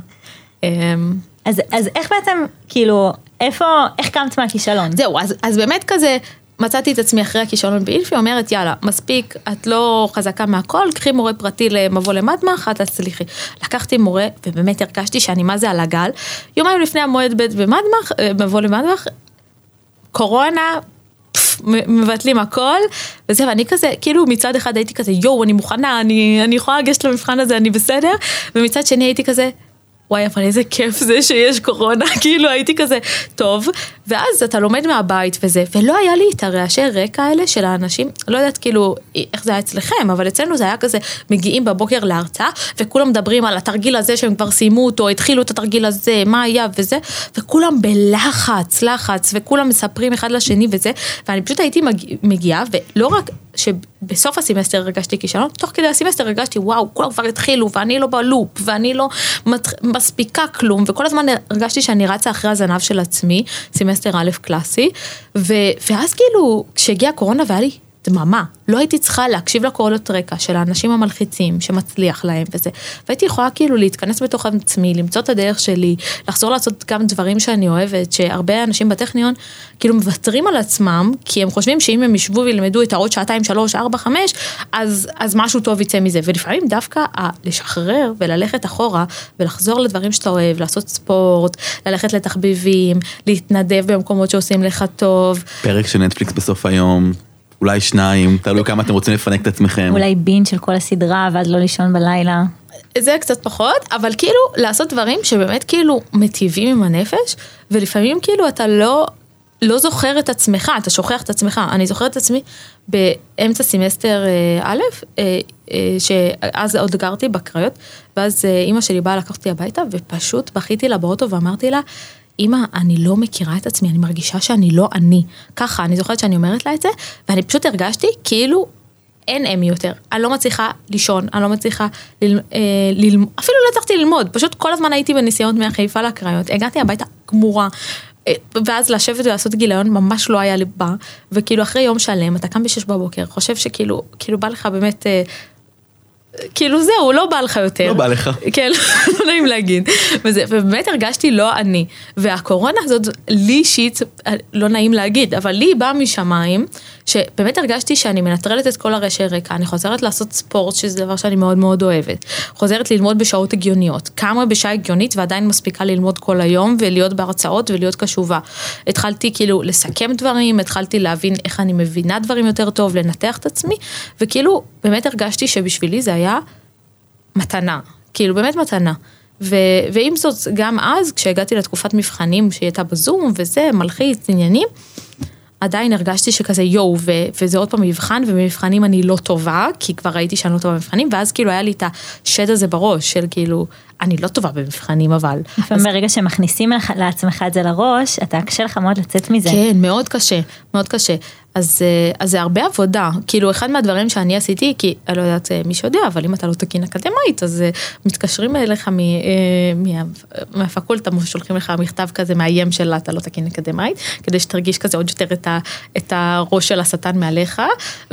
אמ, אז איך בעצם, כאילו, איפה, איך קמת מהכישלון? זהו, אז באמת כזה, מצאתי את עצמי אחרי הכישלון באילפי, אומרת יאללה, מספיק, את לא חזקה מהכל, קחי מורה פרטי למבוא למדמח, את תצליחי. לקחתי מורה, ובאמת הרגשתי שאני מה זה על הגל. יומיים לפני המועד ב' במדמח, אה, מבוא למדמח, קורונה, מבטלים הכל, וזה, ואני כזה, כאילו מצד אחד הייתי כזה, יואו, אני מוכנה, אני, אני יכולה לגשת למבחן הזה, אני בסדר, ומצד שני הייתי כזה, וואי, אבל איזה כיף זה שיש קורונה, כאילו הייתי כזה, טוב, ואז אתה לומד מהבית וזה, ולא היה לי את הרעשי רקע האלה של האנשים, לא יודעת כאילו איך זה היה אצלכם, אבל אצלנו זה היה כזה, מגיעים בבוקר להרצאה, וכולם מדברים על התרגיל הזה שהם כבר סיימו אותו, התחילו את התרגיל הזה, מה היה וזה, וכולם בלחץ, לחץ, וכולם מספרים אחד לשני וזה, ואני פשוט הייתי מגיע, מגיעה, ולא רק שבסוף הסמסטר הרגשתי כישלון, תוך כדי הסמסטר הרגשתי, וואו, כולם כבר התחילו, ואני לא ב loop, ואני לא מספיקה כלום, וכל הזמן הרגשתי שאני רצה אחרי הזנב של עצמי, סמסטר א' קלאסי, ו, ואז כאילו, כשהגיעה הקורונה והיה לי דממה, לא הייתי צריכה להקשיב לקולות רקע של האנשים המלחיצים שמצליח להם וזה, והייתי יכולה כאילו להתכנס בתוך עצמי, למצוא את הדרך שלי, לחזור לעשות גם דברים שאני אוהבת, שהרבה אנשים בטכניון כאילו מוותרים על עצמם, כי הם חושבים שאם הם ישבו וילמדו את העוד שעתיים, שלוש, ארבע, חמש, אז, אז משהו טוב יצא מזה, ולפעמים דווקא לשחרר וללכת אחורה ולחזור לדברים שאתה אוהב, לעשות ספורט, ללכת לתחביבים, להתנדב במקומות שעושים לך טוב. פרק של נטפליקס בסוף היום. אולי שניים, תלוי כמה אתם רוצים לפנק את עצמכם. אולי בין של כל הסדרה ואז לא לישון בלילה. זה קצת פחות, אבל כאילו לעשות דברים שבאמת כאילו מטיבים עם הנפש, ולפעמים כאילו אתה לא, לא זוכר את עצמך, אתה שוכח את עצמך. אני זוכרת את עצמי באמצע סמסטר אה, א', אה, אה, שאז עוד גרתי בקריות, ואז אימא שלי באה לקחת אותי הביתה, ופשוט בכיתי לה באוטו ואמרתי לה, אמא, אני לא מכירה את עצמי, אני מרגישה שאני לא אני. ככה, אני זוכרת שאני אומרת לה את זה, ואני פשוט הרגשתי כאילו אין אמי יותר. אני לא מצליחה לישון, אני לא מצליחה ללמוד, אה, אפילו לא הצלחתי ללמוד, פשוט כל הזמן הייתי בנסיעות מהחיפה לקריות. הגעתי הביתה גמורה. אה, ואז לשבת ולעשות גיליון ממש לא היה לי בא, וכאילו אחרי יום שלם אתה קם בשש בבוקר, חושב שכאילו, כאילו בא לך באמת אה, כאילו זהו, לא בא לך יותר. לא בא לך. כן, לא נעים להגיד. וזה, ובאמת הרגשתי לא אני. והקורונה הזאת, לי אישית, לא נעים להגיד, אבל לי היא באה משמיים, שבאמת הרגשתי שאני מנטרלת את כל הרשי רקע, אני חוזרת לעשות ספורט, שזה דבר שאני מאוד מאוד אוהבת. חוזרת ללמוד בשעות הגיוניות. כמה בשעה הגיונית ועדיין מספיקה ללמוד כל היום ולהיות בהרצאות ולהיות קשובה. התחלתי כאילו לסכם דברים, התחלתי להבין איך אני מבינה דברים יותר טוב, לנתח את עצמי, וכאילו באמת הרגשתי שבשבילי זה היה מתנה, כאילו באמת מתנה. ו- ועם זאת, גם אז, כשהגעתי לתקופת מבחנים שהיא הייתה בזום וזה, מלחיץ, עניינים, עדיין הרגשתי שכזה יואו, ו- וזה עוד פעם מבחן, ובמבחנים אני לא טובה, כי כבר ראיתי שאני לא טובה במבחנים, ואז כאילו היה לי את השד הזה בראש, של כאילו, אני לא טובה במבחנים אבל. לפעמים ברגע שמכניסים לעצמך את זה לראש, אתה קשה לך מאוד לצאת מזה. כן, מאוד קשה, מאוד קשה. אז, אה, אז זה הרבה עבודה, כאילו אחד מהדברים שאני עשיתי, כי אני לא יודעת אה, מי שיודע, אבל אם אתה לא תקין אקדמאית, אז אה, מתקשרים אליך מ, מה, מהפקולטה, שולחים לך מכתב כזה מאיים של אתה לא תקין אקדמאית, כדי שתרגיש כזה עוד יותר את, ה, את הראש של השטן מעליך,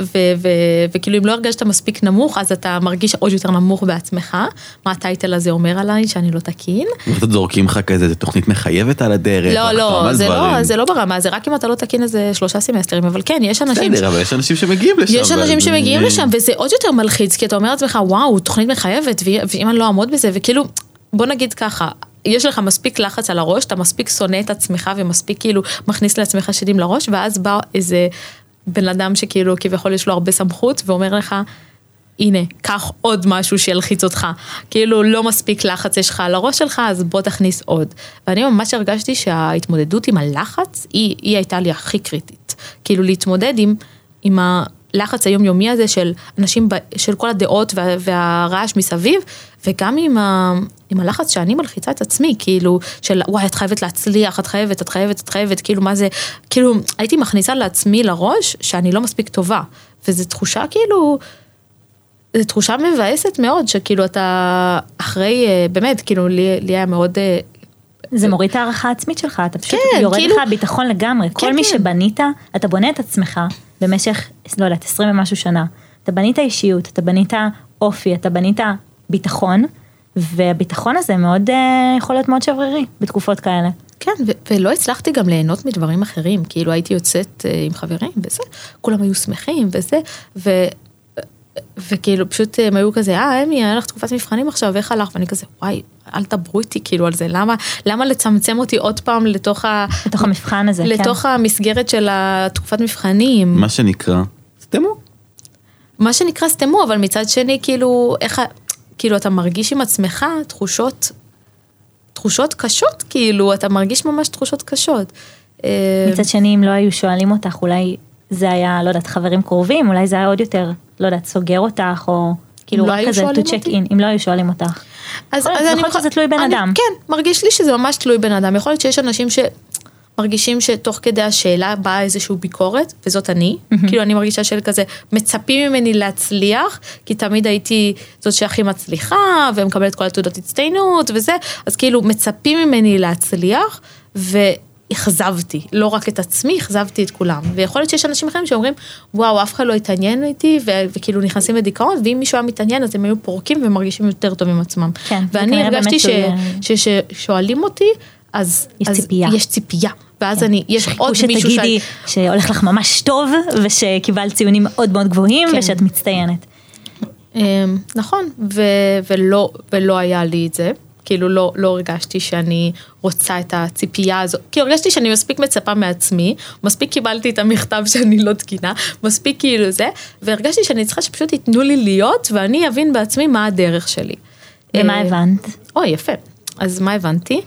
ו, ו, וכאילו אם לא הרגשת מספיק נמוך, אז אתה מרגיש עוד יותר נמוך בעצמך, מה הטייטל הזה אומר עליי, שאני לא תקין. קצת זורקים לך כזה, זו תוכנית מחייבת על הדרך. לא, לא, זה. לא, זה לא ברמה, זה רק אם אתה לא תקין איזה שלושה סמסטרים, אבל כן, יש אנשים... בסדר, אבל יש אנשים שמגיעים לשם. יש אנשים שמגיעים לשם וזה עוד יותר מלחיץ כי אתה אומר לעצמך וואו תוכנית מחייבת ואם אני לא אעמוד בזה וכאילו בוא נגיד ככה. יש לך מספיק לחץ על הראש, אתה מספיק שונא את עצמך ומספיק כאילו מכניס לעצמך שדים לראש ואז בא איזה בן אדם שכאילו כביכול יש לו הרבה סמכות ואומר לך הנה, קח עוד משהו שילחיץ אותך. כאילו לא מספיק לחץ יש לך על הראש שלך, אז בוא תכניס עוד. ואני ממש הרגשתי שההתמודדות עם הלחץ, היא, היא הייתה לי הכי קריטית. כאילו להתמודד עם, עם הלחץ היומיומי הזה של אנשים, ב- של כל הדעות וה, והרעש מסביב, וגם עם, ה, עם הלחץ שאני מלחיצה את עצמי, כאילו, של וואי, את חייבת להצליח, את חייבת, את חייבת, את חייבת, כאילו, מה זה, כאילו, הייתי מכניסה לעצמי לראש שאני לא מספיק טובה. וזו תחושה כאילו, זו תחושה מבאסת מאוד, שכאילו אתה אחרי, אה, באמת, כאילו לי, לי היה מאוד, אה, זה מוריד את הערכה העצמית שלך, אתה פשוט כן, יורד כאילו- לך הביטחון לגמרי. כל מי כן. שבנית, אתה בונה את עצמך במשך, לא יודעת, 20 ומשהו שנה. אתה בנית אישיות, אתה בנית אופי, אתה בנית ביטחון, והביטחון הזה מאוד, אה, יכול להיות מאוד שברירי בתקופות כאלה. כן, ו- ולא הצלחתי גם ליהנות מדברים אחרים, כאילו הייתי יוצאת עם חברים וזה, כולם היו שמחים וזה, ו... וכאילו פשוט הם היו כזה, אה, אמי, היה לך תקופת מבחנים עכשיו, איך הלך? ואני כזה, וואי, אל תדברו איתי כאילו על זה, למה, למה לצמצם אותי עוד פעם לתוך, ה... לתוך המבחן הזה, כן. לתוך המסגרת של התקופת מבחנים? מה שנקרא, סתמו. מה שנקרא סתמו, אבל מצד שני, כאילו, איך, כאילו, אתה מרגיש עם עצמך תחושות, תחושות קשות, כאילו, אתה מרגיש ממש תחושות קשות. אה, מצד שני, אם לא היו שואלים אותך, אולי זה היה, לא יודעת, חברים קרובים, אולי זה היה עוד יותר, לא יודעת, סוגר אותך, או כאילו לא רק כזה to check in, אם לא היו שואלים אותך. אז, יכול להיות- מח- שזה תלוי בן אני- אדם. כן, מרגיש לי שזה ממש תלוי בן אדם. יכול להיות שיש אנשים שמרגישים שתוך כדי השאלה באה איזושהי ביקורת, וזאת אני. כאילו אני מרגישה של כזה, מצפים ממני להצליח, כי תמיד הייתי זאת שהכי מצליחה, ומקבלת כל התעודות הצטיינות וזה, אז כאילו מצפים ממני להצליח, ו... אכזבתי, לא רק את עצמי, אכזבתי את כולם. ויכול להיות שיש אנשים אחרים שאומרים, וואו, אף אחד לא התעניין איתי, ו- וכאילו נכנסים לדיכאון, ואם מישהו היה מתעניין, אז הם היו פורקים ומרגישים יותר טוב עם עצמם. כן, ואני הרגשתי באמת ש- ששואלים אותי, אז יש אז ציפייה. יש ציפייה. ואז כן. אני, יש עוד מישהו שתגידי שהולך לך ממש טוב, ושקיבלת ציונים מאוד מאוד גבוהים, כן. ושאת מצטיינת. אמ, נכון, ו- ולא, ולא היה לי את זה. כאילו לא, לא הרגשתי שאני רוצה את הציפייה הזו, כי הרגשתי שאני מספיק מצפה מעצמי, מספיק קיבלתי את המכתב שאני לא תקינה, מספיק כאילו זה, והרגשתי שאני צריכה שפשוט ייתנו לי להיות ואני אבין בעצמי מה הדרך שלי. ומה אה, הבנת? אוי, יפה. אז מה הבנתי?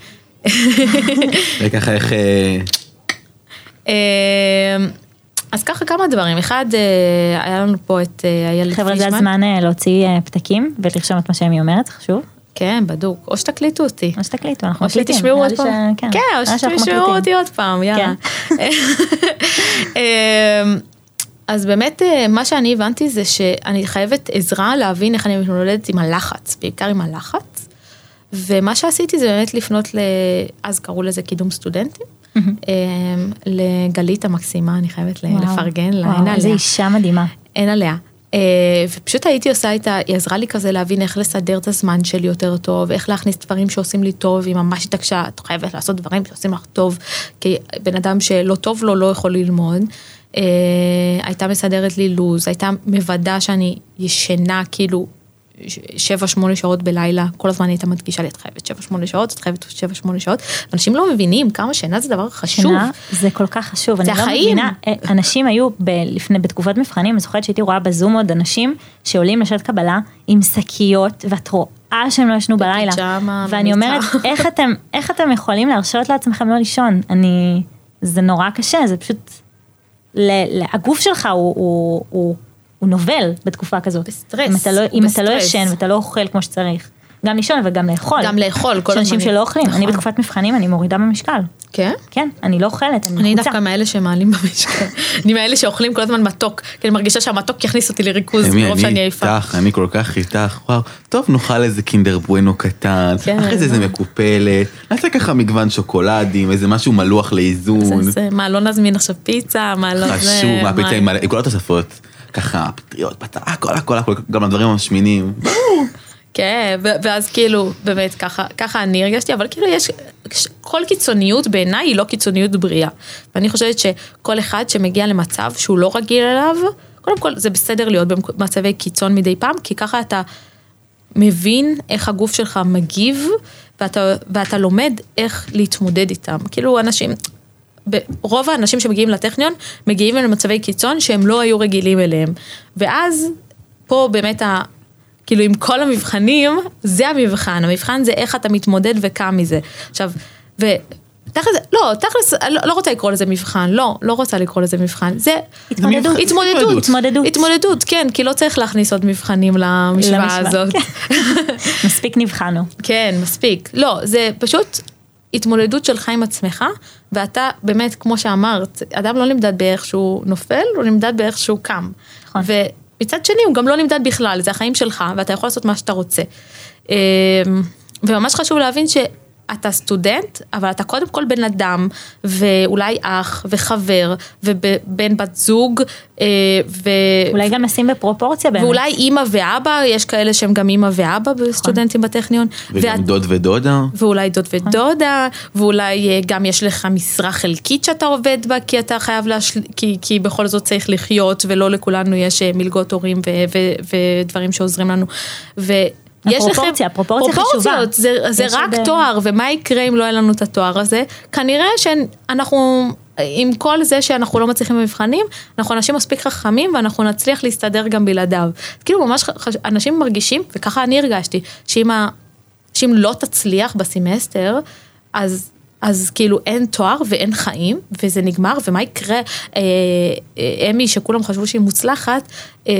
וככה איך... אה, אמ, אז ככה כמה דברים, אחד, אה, היה לנו פה את איילת חבר'ה, זה פישמן. הזמן להוציא פתקים ולרשום את מה שאמי אומרת, חשוב. כן, בדוק. או שתקליטו אותי. או שתקליטו, אנחנו או מקליטים. שתשמעו נראה עוד פעם. כן, כן, או שתשמעו. אותי עוד פעם, יאללה. אמ, אז באמת אה, מה שאני הבנתי זה שאני חייבת עזרה להבין איך אני מתמודדת עם הלחץ, בעיקר עם הלחץ. ומה שעשיתי זה באמת לפנות ל... אז קראו לזה קידום סטודנטים. אמ, לגלית המקסימה, אני חייבת לפרגן לה, אין איזה עליה. אישה מדהימה. אין עליה. אה, ופשוט הייתי עושה איתה, היא עזרה לי כזה להבין איך לסדר את הזמן שלי יותר טוב, איך להכניס דברים שעושים לי טוב, היא ממש התעקשה, את חייבת לעשות דברים שעושים לך טוב, כי בן אדם שלא טוב לו לא יכול ללמוד. אה, הייתה מסדרת לי לו"ז, הייתה מוודא שאני ישנה כאילו שבע, שמונה שעות בלילה, כל הזמן הייתה מדגישה לי, את חייבת שבע, שמונה שעות, את חייבת שבע, שמונה שעות. אנשים לא מבינים כמה שינה זה דבר חשוב. שינה זה כל כך חשוב. זה לא החיים. מבינה, אה, אנשים היו ב, לפני, בתקופת מבחנים, אני זוכרת שהייתי רואה בזום עוד אנשים שעולים לשעת קבלה עם שקיות, ואת רואה שהם לא ישנו בלילה. ואני. אומרת, איך אתם, איך אתם יכולים להרשות לעצמכם לא לישון? אני, זה נורא קשה, זה פשוט, ל, ל, הגוף שלך הוא, הוא, הוא, הוא נובל בתקופה כזאת. בסטרס, אם אתה לא, אם אתה לא. ישן ואתה לא אוכל כמו שצריך. גם לישון אבל גם לאכול. גם לאכול, כל יש אנשים הזמן. שלא אוכלים, אני נכון. בתקופת מבחנים אני מורידה במשקל. כן? כן, אני לא אוכלת, אני אני לחוצה. דווקא מאלה שמעלים במשקל. אני מאלה שאוכלים כל הזמן מתוק, כי אני מרגישה שהמתוק יכניס אותי לריכוז מרוב שאני אני עייפה. איתך, אני כל כך איתך, וואו, טוב נאכל איזה קינדר בואנו קטן, כן. אחרי זה איזה מקופלת, נעשה ככה מגוון שוקולדים, איזה משהו מלוח לאיזון, זה- זה- מה, לא נזמין עכשיו פיצה, מה לא זה, חשוב, מה- מלא- עם כל התוספות, ככה פטריות, בטח, הכל הכל הכל, גם הדברים המשמינים, כן, ואז כאילו, באמת, ככה, ככה אני הרגשתי, אבל כאילו יש, כל קיצוניות בעיניי היא לא קיצוניות בריאה. ואני חושבת שכל אחד שמגיע למצב שהוא לא רגיל אליו, קודם כל זה בסדר להיות במצבי קיצון מדי פעם, כי ככה אתה מבין איך הגוף שלך מגיב, ואתה, ואתה לומד איך להתמודד איתם. כאילו אנשים, רוב האנשים שמגיעים לטכניון מגיעים למצבי קיצון שהם לא היו רגילים אליהם. ואז פה באמת ה... כאילו עם כל המבחנים, זה המבחן, המבחן זה איך אתה מתמודד וקם מזה. עכשיו, ותכלס, לא, תכלס, לא, לא רוצה לקרוא לזה מבחן, לא, לא רוצה לקרוא לזה מבחן, זה התמודדות. התמודדות, התמודדות. התמודדות, כן, כי לא צריך להכניס עוד מבחנים למשוואה, הזאת. מספיק נבחנו. כן, מספיק. לא, זה פשוט התמודדות שלך עם עצמך, ואתה באמת, כמו שאמרת, אדם לא נמדד באיך שהוא נופל, הוא נמדד באיך שהוא קם. נכון. ומצד שני, הוא גם לא נמדד בכלל, זה החיים שלך, ואתה יכול לעשות מה שאתה רוצה. אמ, וממש חשוב להבין ש... אתה סטודנט, אבל אתה קודם כל בן אדם, ואולי אח, וחבר, ובן בת זוג, אה, ו... אולי גם נשים בפרופורציה באמת. ואולי אימא ואבא, יש כאלה שהם גם אימא ואבא בסטודנטים בטכניון. וגם ואת- דוד ודודה, ואולי דוד ודודה, ואולי אה, גם יש לך משרה חלקית שאתה עובד בה, כי אתה חייב להשל... כי, כי בכל זאת צריך לחיות, ולא לכולנו יש אה, מלגות הורים ו... ו... ודברים שעוזרים לנו. ויש הפרופורציה, לכם... הפרופורציה חשובה. פרופורציות, זה, זה יש רק אה, תואר, ומה יקרה אם לא יהיה לנו את התואר הזה? כנראה שאנחנו... עם כל זה שאנחנו לא מצליחים במבחנים, אנחנו אנשים מספיק חכמים ואנחנו נצליח להסתדר גם בלעדיו. כאילו ממש חש... אנשים מרגישים, וככה אני הרגשתי, שאם ה... שאם לא תצליח בסמסטר, אז, אז כאילו אין תואר ואין חיים, וזה נגמר, ומה יקרה? אה, אה, אמי, שכולם חשבו שהיא מוצלחת, אה,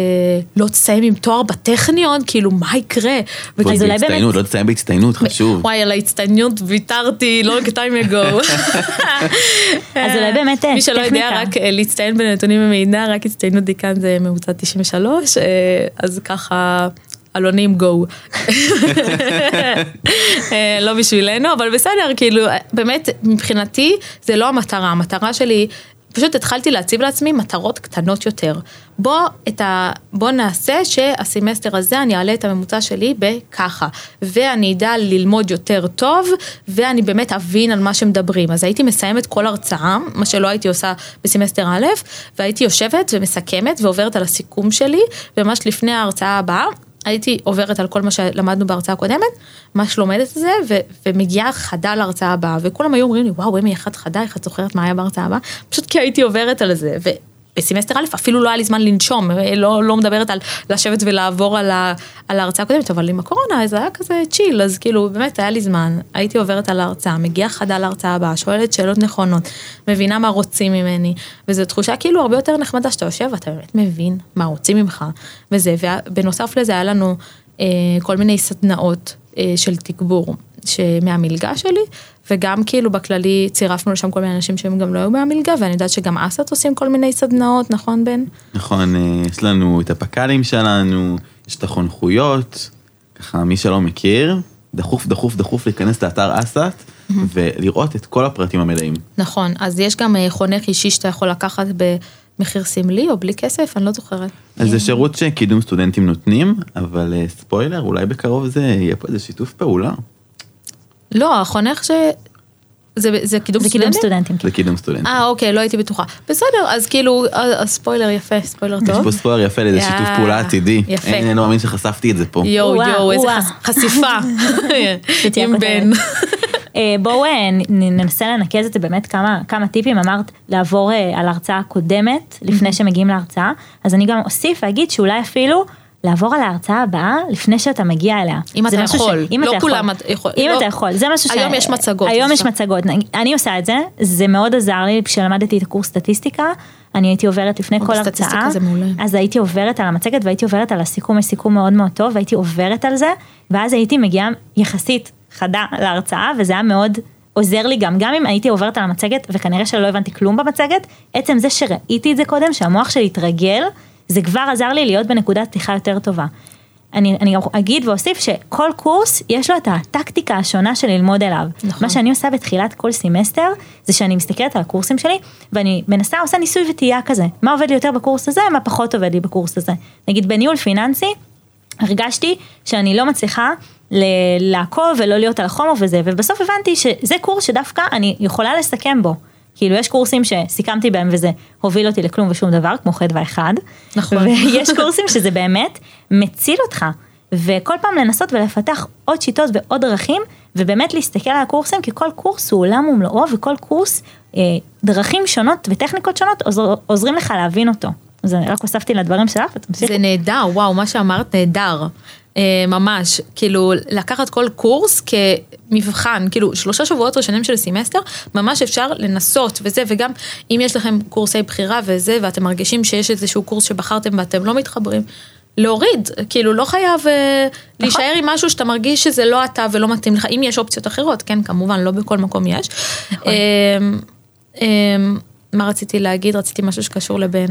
לא תסיים עם תואר בטכניון, כאילו, מה יקרה? אז אולי בהצטיינות, באמת- לא תסיים בהצטיינות, חשוב. וואי, על ההצטיינות ויתרתי long time ago. אז אולי באמת, אה, מי שלא יודע, טכניקה. רק אה, להצטיין בנתונים ומידע, רק הצטיינות דיקן זה ממוצע 93, אה, אז ככה... אלונים גו. אה, לא בשבילנו, אבל בסדר, כאילו, באמת, מבחינתי, זה לא המטרה, המטרה שלי, פשוט התחלתי להציב לעצמי מטרות קטנות יותר. בוא, את ה... בוא נעשה שהסמסטר הזה אני אעלה את הממוצע שלי בככה, ואני אדע ללמוד יותר טוב, ואני באמת אבין על מה שמדברים. אז הייתי מסיימת כל הרצאה, מה שלא הייתי עושה בסמסטר א', והייתי יושבת ומסכמת ועוברת על הסיכום שלי, וממש לפני ההרצאה הבאה, הייתי עוברת על כל מה שלמדנו בהרצאה הקודמת, ממש לומדת את זה, ו- ומגיעה חדה להרצאה הבאה, וכולם היו אומרים לי, וואו, אמי, את חדה, איך את זוכרת מה היה בהרצאה הבאה? פשוט כי הייתי עוברת על זה, ובסמסטר א' אפילו לא היה לי זמן לנשום, לא, לא מדברת על לשבת ולעבור על, ה- על ההרצאה הקודמת, אבל עם הקורונה זה היה כזה צ'יל, אז כאילו, באמת היה לי זמן, הייתי עוברת על ההרצאה, מגיעה חדה להרצאה הבאה, שואלת שאלות נכונות, מבינה מה רוצים ממני, וזו תחושה כאילו הרבה יותר נחמדה שאתה יושב ואתה באמת מבין מה רוצים ממך, וזה, ובנוסף לזה היה לנו אה, כל מיני סדנאות אה, של תגבור ש- מהמלגה שלי, וגם כאילו בכללי צירפנו לשם כל מיני אנשים שהם גם לא היו מהמלגה, ואני יודעת שגם אסת עושים כל מיני סדנאות, נכון בן? נכון, אה, יש לנו את הפק"לים שלנו, יש את החונכויות, ככה מי שלא מכיר, דחוף דחוף דחוף להיכנס לאתר אסת ולראות את כל הפרטים המלאים. נכון, אז יש גם אה, חונך אישי שאתה יכול לקחת מחיר סמלי או בלי כסף, אני לא זוכרת. אז זה שירות שקידום סטודנטים נותנים, אבל אה, ספוילר, אולי בקרוב זה יהיה פה איזה שיתוף פעולה. לא, החונך ש... זה, זה קידום זה קידום סטודנטים? סטודנטים. זה קידום סטודנטים. אה, אוקיי, לא הייתי בטוחה. בסדר, אז כאילו, ה- הספוילר יפה, ספוילר יש טוב. פה ספוילר יפה לאיזה יא, שיתוף פעולה עתידי. יפה. אין, אני לא מאמין שחשפתי את זה פה. יואו, יואו, איזה וואו. חש- חשיפה. עם בן. אה, בואו אה, ננסה לנקז את זה באמת כמה, כמה טיפים, אמרת לעבור אה, על ההרצאה הקודמת לפני שמגיעים להרצאה, אז אני גם אוסיף ואגיד שאולי אפילו לעבור על ההרצאה הבאה לפני שאתה מגיע אליה. אם אתה יכול. אם לא אתה כולם יכול. אם לא- אתה יכול, זה משהו ש... היום יש מצגות, היום יש אפשר. מצגות, אני עושה את זה, זה מאוד עזר לי כשלמדתי את הקורס סטטיסטיקה, אני הייתי עוברת לפני או, כל הרצאה. אז הייתי עוברת על המצגת והייתי עוברת על הסיכום, יש סיכום מאוד מאוד טוב, והייתי עוברת על זה, ואז הייתי מגיעה יחסית חדה להרצאה, וזה היה מאוד עוזר לי גם, גם אם הייתי עוברת על המצגת, וכנראה שלא הבנתי כלום במצגת, עצם זה שראיתי את זה קודם, שהמוח שלי התרגל, זה כבר עזר לי להיות בנקודת פתיחה יותר טובה. אני, אני גם אגיד ואוסיף שכל קורס יש לו את הטקטיקה השונה של ללמוד אליו. נכון. מה שאני עושה בתחילת כל סמסטר זה שאני מסתכלת על הקורסים שלי ואני מנסה עושה ניסוי וטעייה כזה. מה עובד לי יותר בקורס הזה, מה פחות עובד לי בקורס הזה. נגיד בניהול פיננסי הרגשתי שאני לא מצליחה לעקוב ולא להיות על החומר וזה ובסוף הבנתי שזה קורס שדווקא אני יכולה לסכם בו. כאילו יש קורסים שסיכמתי בהם וזה הוביל אותי לכלום ושום דבר כמו חדווה אחד. נכון. ויש קורסים שזה באמת מציל אותך. וכל פעם לנסות ולפתח עוד שיטות ועוד דרכים, ובאמת להסתכל על הקורסים, כי כל קורס הוא עולם ומלואו, וכל קורס, אה, דרכים שונות וטכניקות שונות עוזר, עוזרים לך להבין אותו. אז אני רק הוספתי לדברים שלך, ותמשיכי. זה נהדר, וואו, מה שאמרת נהדר. אה, ממש, כאילו לקחת כל קורס כמבחן, כאילו שלושה שבועות ראשונים של סמסטר, ממש אפשר לנסות וזה, וגם אם יש לכם קורסי בחירה וזה, ואתם מרגישים שיש איזשהו קורס שבחרתם ואתם לא מתחברים, להוריד, כאילו לא חייב אה, להישאר עם משהו שאתה מרגיש שזה לא אתה ולא מתאים לך, אם יש אופציות אחרות, כן, כמובן, לא בכל מקום יש. אה, אה, מה רציתי להגיד? רציתי משהו שקשור לבן.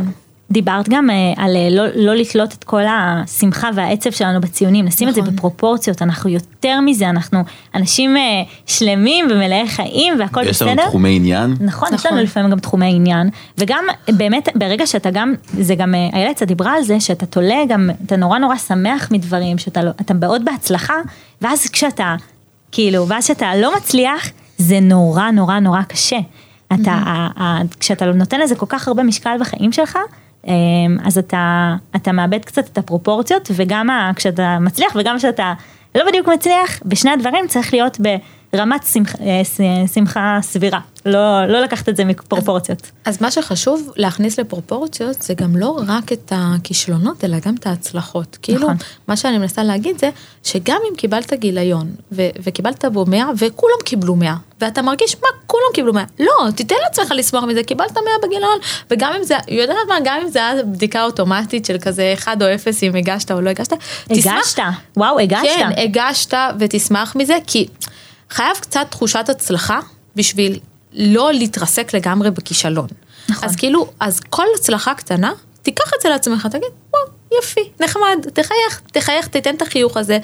דיברת גם אה, על אה, לא, לא לתלות את כל השמחה והעצב שלנו בציונים, לשים את זה נכון. בפרופורציות, אנחנו יותר מזה, אנחנו אנשים אה, שלמים ומלאי חיים והכל יש בסדר. לנו תחומי עניין. נכון, יש נכון. לנו לפעמים גם תחומי עניין, וגם באמת ברגע שאתה גם, זה גם, איילת קצת דיברה על זה, שאתה תולה גם, אתה נורא נורא שמח מדברים, שאתה לא- אתה מאוד בהצלחה, ואז כשאתה, כאילו, ואז כשאתה לא מצליח, זה נורא נורא נורא קשה. אתה, ה- ה- כשאתה נותן לזה כל כך הרבה משקל בחיים שלך, אז אתה, אתה מאבד קצת את הפרופורציות, וגם כשאתה מצליח וגם כשאתה לא בדיוק מצליח, בשני הדברים צריך להיות ברמת שמח, אה, שמחה סבירה, לא, לא לקחת את זה מפרופורציות. אז מה שחשוב להכניס לפרופורציות זה גם לא רק את הכישלונות אלא גם את ההצלחות. כאילו נכון. מה שאני מנסה להגיד זה שגם אם קיבלת גיליון ו- וקיבלת בו 100 וכולם קיבלו 100 ואתה מרגיש מה כולם קיבלו 100 לא תיתן לעצמך לשמוח מזה קיבלת 100 בגיליון וגם אם זה יודעת מה גם אם זה היה בדיקה אוטומטית של כזה 1 או 0 אם הגשת או לא הגשת. תשמח. הגשת, וואו, הגשת. כן, הגשת ותשמח מזה, כי חייב קצת תחושת הצלחה בשביל לא להתרסק לגמרי בכישלון. נכון. אז כאילו, אז כל הצלחה קטנה, תיקח את זה לעצמך, תגיד, וואו, יפי, נחמד, תחייך, תחייך, תיתן את החיוך הזה.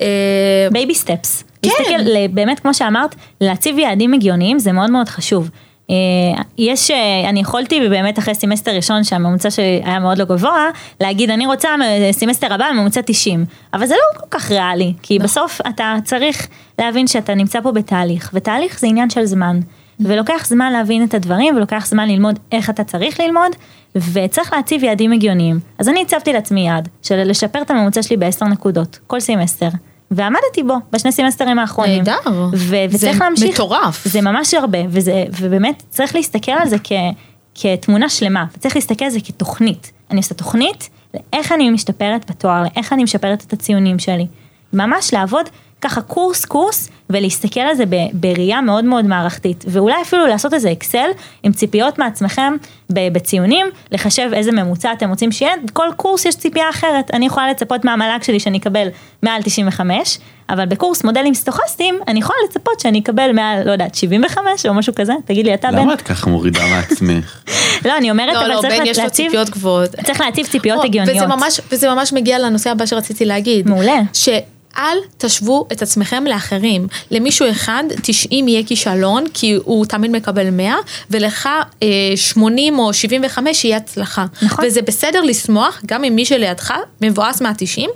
אה, baby steps. כן. להסתכל, באמת כמו שאמרת, להציב יעדים הגיוניים זה מאוד מאוד חשוב. אה, יש, אה, אני יכולתי באמת אחרי סמסטר ראשון שהממוצע שלי היה מאוד לא גבוה, להגיד אני רוצה סמסטר הבא ממוצע 90, אבל זה לא כל כך ריאלי, כי בסוף אתה צריך להבין שאתה נמצא פה בתהליך, ותהליך זה עניין של זמן, ולוקח זמן להבין את הדברים, ולוקח זמן ללמוד איך אתה צריך ללמוד, וצריך להציב יעדים הגיוניים. אז אני הצבתי לעצמי יעד של לשפר את הממוצע שלי בעשר נקודות, כל סמסטר. ועמדתי בו בשני סמסטרים האחרונים. נהדר. ו- זה וצריך להמשיך. מטורף. זה ממש הרבה, וזה, ובאמת צריך להסתכל על זה כ, כתמונה שלמה, וצריך להסתכל על זה כתוכנית. אני עושה תוכנית לאיך אני משתפרת בתואר, לאיך אני משפרת את הציונים שלי. ממש לעבוד ככה קורס קורס ולהסתכל על זה בראייה מאוד מאוד מערכתית ואולי אפילו לעשות איזה אקסל עם ציפיות מעצמכם בציונים לחשב איזה ממוצע אתם רוצים שיהיה כל קורס יש ציפייה אחרת אני יכולה לצפות מהמל"ג שלי שאני אקבל מעל 95 אבל בקורס מודלים סטוכסטיים אני יכולה לצפות שאני אקבל מעל לא יודעת 75 או משהו כזה תגיד לי אתה בן למה את ככה מורידה מעצמך? לא אני אומרת לא, אבל לא, צריך בן יש לו להציב ציפיות גבוהות. צריך להציב ציפיות או, הגיוניות וזה ממש, וזה ממש מגיע לנושא הבא שרציתי להגיד. מעולה. ש... אל תשוו את עצמכם לאחרים. למישהו אחד 90 יהיה כישלון, כי הוא תמיד מקבל 100, ולך אה, 80 או 75 יהיה הצלחה. נכון. וזה בסדר לשמוח, גם אם מי שלידך מבואס מה-90,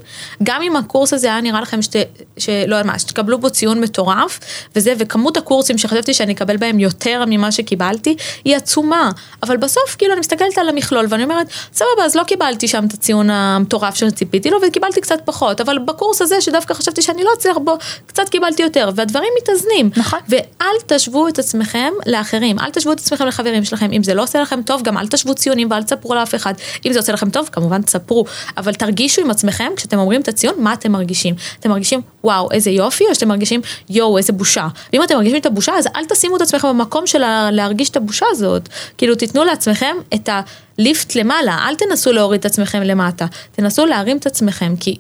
גם אם הקורס הזה היה נראה לכם שת, שלא יודע מה, שתקבלו בו ציון מטורף, וזה, וכמות הקורסים שחשבתי שאני אקבל בהם יותר ממה שקיבלתי, היא עצומה. אבל בסוף, כאילו, אני מסתכלת על המכלול, ואני אומרת, סבבה, אז לא קיבלתי שם את הציון המטורף שציפיתי לו, וקיבלתי קצת פחות, אבל בקורס הזה, שדווקא חשבתי שאני לא אצליח בו, קצת קיבלתי יותר, והדברים מתאזנים. נכון. ואל תשוו את עצמכם לאחרים, אל תשוו את עצמכם לחברים שלכם, אם זה לא עושה לכם טוב, גם אל תשוו ציונים ואל תספרו לאף אחד. אם זה עושה לכם טוב, כמובן תספרו, אבל תרגישו עם עצמכם, כשאתם אומרים את הציון, מה אתם מרגישים. אתם מרגישים, וואו, איזה יופי, או שאתם מרגישים, יואו, איזה בושה. ואם אתם מרגישים את הבושה, אז אל תשימו את עצמכם במקום של להרגיש את הבושה הזאת. כאילו, תיתנו לעצמכם את הליפט למעלה, אל תנסו להוריד את עצמכם למטה, תנסו להרים את עצמכם, כי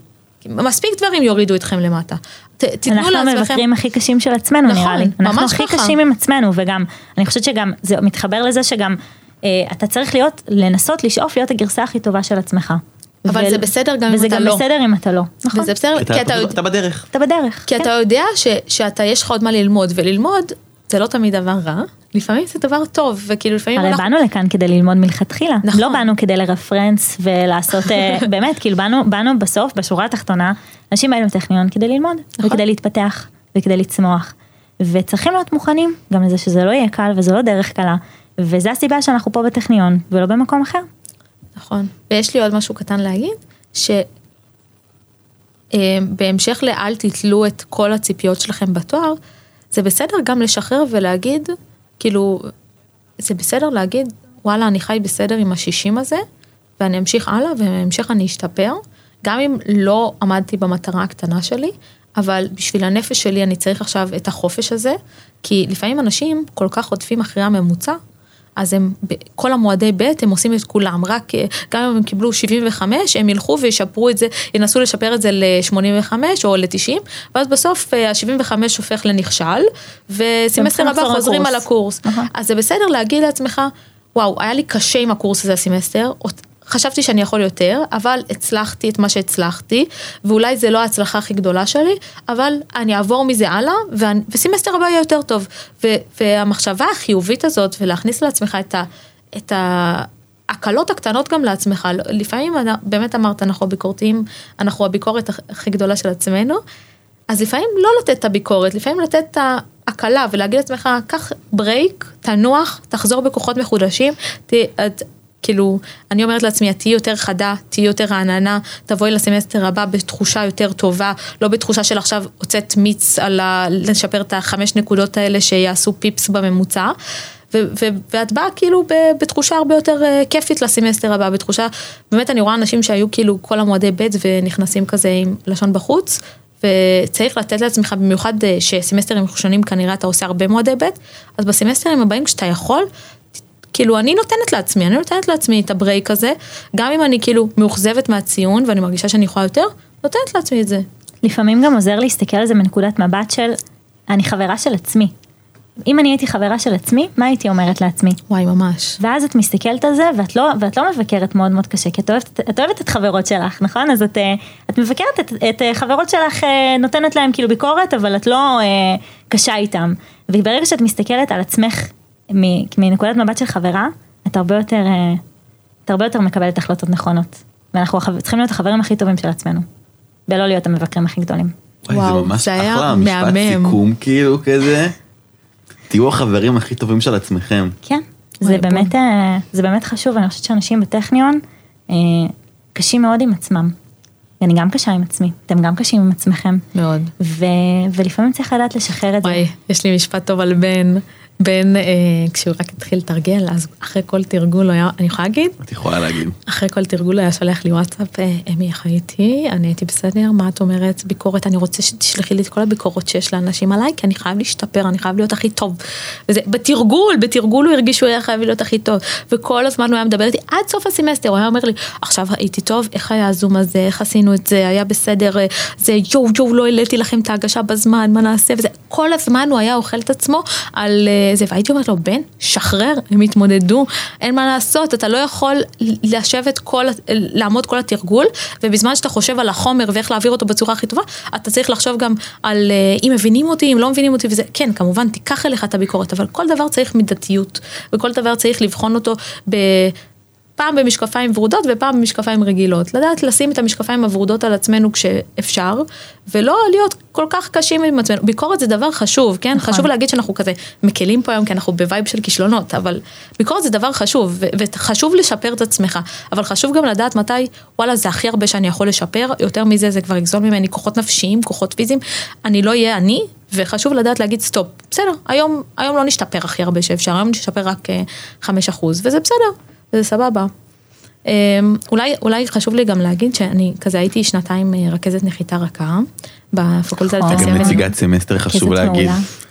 מספיק דברים יורידו אתכם למטה. ת, תיתנו אנחנו לעצמכם... המבקרים הכי קשים של עצמנו נכון, נראה לי. אנחנו ממש הכי ככה. קשים עם עצמנו וגם, אני חושבת שגם, זה מתחבר לזה שגם, אה, אתה צריך להיות, לנסות לשאוף להיות הגרסה הכי טובה של עצמך. אבל זה בסדר גם אם וזה אתה גם לא. בסדר אם אתה לא. נכון. וזה בסדר, אתה, כי אתה, פשוט- יודע- אתה בדרך. אתה בדרך. כי כן. אתה יודע ש, שאתה, יש לך עוד מה ללמוד, וללמוד זה לא תמיד דבר רע, לפעמים זה דבר טוב, וכאילו לפעמים הרי אנחנו... באנו לכאן כדי ללמוד מלכתחילה, נכון. לא באנו כדי לרפרנס ולעשות, אה, באמת, כאילו באנו, באנו בסוף, בשורה התחתונה, אנשים באים לטכניון כדי ללמוד, נכון. וכדי להתפתח, וכדי לצמוח, וצריכים להיות מוכנים גם לזה שזה לא יהיה קל וזו לא דרך קלה, וזה הסיבה שאנחנו פה בטכניון, ולא במקום אחר. נכון. ויש לי עוד משהו קטן להגיד, שבהמשך לאל תתלו את כל הציפיות שלכם בתואר, זה בסדר גם לשחרר ולהגיד, כאילו, זה בסדר להגיד, וואלה, אני חי בסדר עם השישים הזה, ואני אמשיך הלאה, ובהמשך אני אשתפר, גם אם לא עמדתי במטרה הקטנה שלי, אבל בשביל הנפש שלי אני צריך עכשיו את החופש הזה, כי לפעמים אנשים כל כך רודפים אחרי הממוצע, אז הם, כל המועדי ב' הם עושים את כולם, רק אה, גם אם הם קיבלו 75, הם ילכו וישפרו את זה, ינסו לשפר את זה ל-85 או ל-90, ואז בסוף ה-75 הופך לנכשל, וסמסטר הבא חוזרים על. הקורס. נכון. אז זה בסדר להגיד לעצמך, וואו, היה לי קשה עם הקורס הזה הסמסטר, חשבתי שאני יכול יותר, אבל הצלחתי את מה שהצלחתי, ואולי זה לא ההצלחה הכי גדולה שלי, אבל אני אעבור מזה הלאה, ואני- וסמסטר הבא יהיה יותר טוב. ו- והמחשבה החיובית הזאת, ולהכניס לעצמך את ה... את ה הקלות הקטנות גם לעצמך, לפעמים אנ- באמת אמרת, אנחנו ביקורתיים, אנחנו הביקורת הכ- הכי גדולה של עצמנו, אז לפעמים לא לתת את הביקורת, לפעמים לתת את ההקלה ולהגיד לעצמך, קח break, תנוח, תחזור בכוחות מחודשים, ת, את, כאילו, אני אומרת לעצמי, את תהיי יותר חדה, תהיי יותר רעננה, תבואי לסמסטר הבא בתחושה יותר טובה, לא בתחושה של עכשיו הוצאת מיץ על ה... לשפר את החמש נקודות האלה שיעשו פיפס בממוצע. ו- ו- ואת באה כאילו ב- בתחושה הרבה יותר אה, כיפית לסמסטר הבא, בתחושה, באמת אני רואה אנשים שהיו כאילו כל המועדי ב' ונכנסים כזה עם לשון בחוץ, וצריך לתת לעצמך במיוחד אה, שסמסטרים ראשונים כנראה אתה עושה הרבה מועדי ב', אז בסמסטרים הבאים כשאתה יכול, כאילו אני נותנת לעצמי, אני נותנת לעצמי את הברייק הזה, גם אם אני כאילו מאוכזבת מהציון ואני מרגישה שאני יכולה יותר, נותנת לעצמי את זה. לפעמים גם עוזר להסתכל על זה מנקודת מבט של, אני חברה של עצמי. אם אני הייתי חברה של עצמי, מה הייתי אומרת לעצמי? וואי ממש. ואז את מסתכלת על זה ואת לא, ואת לא מבקרת מאוד מאוד קשה, כי את אוהבת, את אוהבת את חברות שלך, נכון? אז את, אה, את מבקרת את, את אה, חברות שלך, אה, נותנת להם כאילו ביקורת, אבל את לא אה, קשה איתם. וברגע שאת מסתכלת על עצמך מנקודת מבט של חברה, את הרבה יותר, אה, את הרבה יותר מקבלת החלטות נכונות. ואנחנו צריכים להיות החברים הכי טובים של עצמנו, ולא להיות המבקרים הכי גדולים. וואי, וואו, זה ממש זה היה אחלה, משפט מהמם. סיכום כאילו כזה. תהיו החברים הכי טובים של עצמכם. כן, וואי, זה. באמת, אה, זה באמת חשוב, אני חושבת שאנשים בטכניון אה, קשים מאוד עם עצמם. אני גם קשה עם עצמי, אתם גם קשים עם עצמכם. מאוד. ו, ולפעמים צריך לדעת לשחרר את זה. וואי, יש לי משפט טוב על בן. בן, אה, כשהוא רק התחיל לתרגל, אז אחרי כל תרגול הוא היה, אני יכולה להגיד? את יכולה להגיד. אחרי כל תרגול הוא היה שולח לי וואטסאפ, אה, אמי, איך הייתי? אני הייתי בסדר, מה את אומרת? ביקורת, אני רוצה שתשלחי לי את כל הביקורות שיש לאנשים עליי, כי אני חייב להשתפר, אני חייב להיות הכי טוב. וזה, בתרגול, בתרגול הוא הרגיש שהוא היה חייב להיות הכי טוב. וכל הזמן הוא היה מדבר איתי, עד סוף הסמסטר, הוא היה אומר לי, עכשיו הייתי טוב, איך היה הזום הזה, איך עשינו את זה, היה בסדר, אה, זה יואו יואו, לא העליתי לכם את ההגשה בזמן, מה נעשה וזה. כל הזמן הוא היה אוכל את עצמו על וזה, והייתי אומרת לו, בן, שחרר, הם התמודדו, אין מה לעשות, אתה לא יכול לשבת כל, לעמוד כל התרגול, ובזמן שאתה חושב על החומר ואיך להעביר אותו בצורה הכי טובה, אתה צריך לחשוב גם על אה, אם מבינים אותי, אם לא מבינים אותי, וזה, כן, כמובן, תיקח אליך את הביקורת, אבל כל דבר צריך מידתיות, וכל דבר צריך לבחון אותו ב... פעם במשקפיים ורודות ופעם במשקפיים רגילות. לדעת לשים את המשקפיים הוורודות על עצמנו כשאפשר, ולא להיות כל כך קשים עם עצמנו. ביקורת זה דבר חשוב, כן? נכון. חשוב להגיד שאנחנו כזה מקלים פה היום כי אנחנו ב vibe של כישלונות, אבל ביקורת זה דבר חשוב, וחשוב לשפר את עצמך, אבל חשוב גם לדעת מתי, וואלה, זה הכי הרבה שאני יכול לשפר, יותר מזה זה כבר יגזול ממני כוחות נפשיים, כוחות פיזיים, אני לא אהיה אני, וחשוב לדעת להגיד stop, בסדר, היום, היום לא נשתפר הכי הרבה שאפשר, היום נשתפר רק 5%, אה, וזה בסדר. וזה סבבה. אמ, אולי, אולי חשוב לי גם להגיד שאני כזה הייתי שנתיים אה, רכזת נחיתה רכה בפקולטה נכון. לתעשייה. גם נציגת סמסטר חשוב להגיד.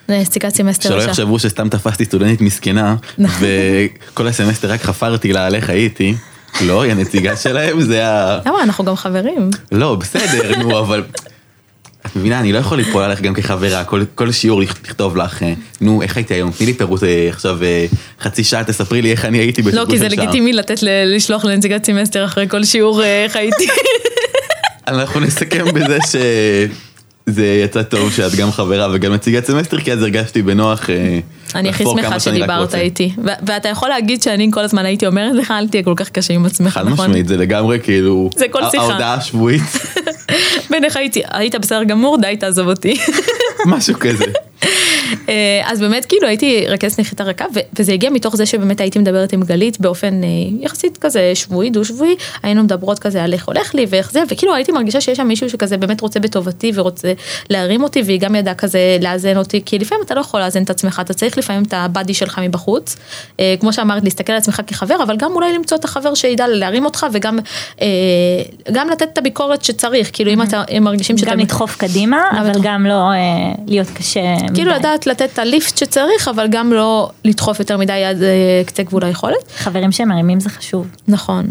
נציגת סמסטר. שלא יחשבו שסתם תפסתי סטודנטית מסכנה נכון. וכל הסמסטר רק חפרתי לה על איך הייתי. לא, היא הנציגה שלהם, זה ה... למה? אנחנו גם חברים. לא, בסדר, נו, אבל את מבינה, אני לא יכול ליפול עליך גם כחברה, כל, כל שיעור לכתוב לך, אה, נו, איך הייתי היום? תני לי פירוט אה, עכשיו אה, חצי שעה, תספרי לי איך אני הייתי בשבוע של שעה. לא, כי זה לגיטימי לתת, לשלוח לנציגת סמסטר אחרי כל שיעור איך הייתי. אנחנו נסכם בזה ש... זה יצא טוב שאת גם חברה וגם נציגת סמסטר, כי אז הרגשתי בנוח אני הכי שמחה שדיברת איתי, ואתה יכול להגיד שאני כל הזמן הייתי אומרת לך, אל תהיה כל כך קשה עם עצמך, נכון? חד משמעית, זה לגמרי כאילו, זה כל שיחה. ההודעה השבועית. הייתי, היית בסדר גמור, די תעזוב אותי. משהו כזה. אה, אז באמת כאילו הייתי רכזת נחיתה רכה וזה הגיע מתוך זה שבאמת הייתי מדברת עם גלית באופן אה, יחסית כזה שבועי דו שבועי היינו מדברות כזה על איך הולך לי ואיך זה וכאילו הייתי מרגישה שיש שם מישהו שכזה באמת רוצה בטובתי ורוצה להרים אותי והיא גם ידעה כזה לאזן אותי כי לפעמים אתה לא יכול לאזן את עצמך אתה צריך לפעמים את הבאדי שלך מבחוץ. אה, כמו שאמרת להסתכל על עצמך כחבר אבל גם אולי למצוא את החבר שידע להרים אותך וגם גם לתת את הביקורת שצריך. כאילו אם אתה מרגישים שאתה גם לדחוף קדימה אבל גם לא להיות קשה. כאילו לדעת לתת את ה lift שצריך, אבל גם לא לדחוף יותר מדי עד אה, קצה גבול היכולת. חברים שמרימים זה חשוב. נכון.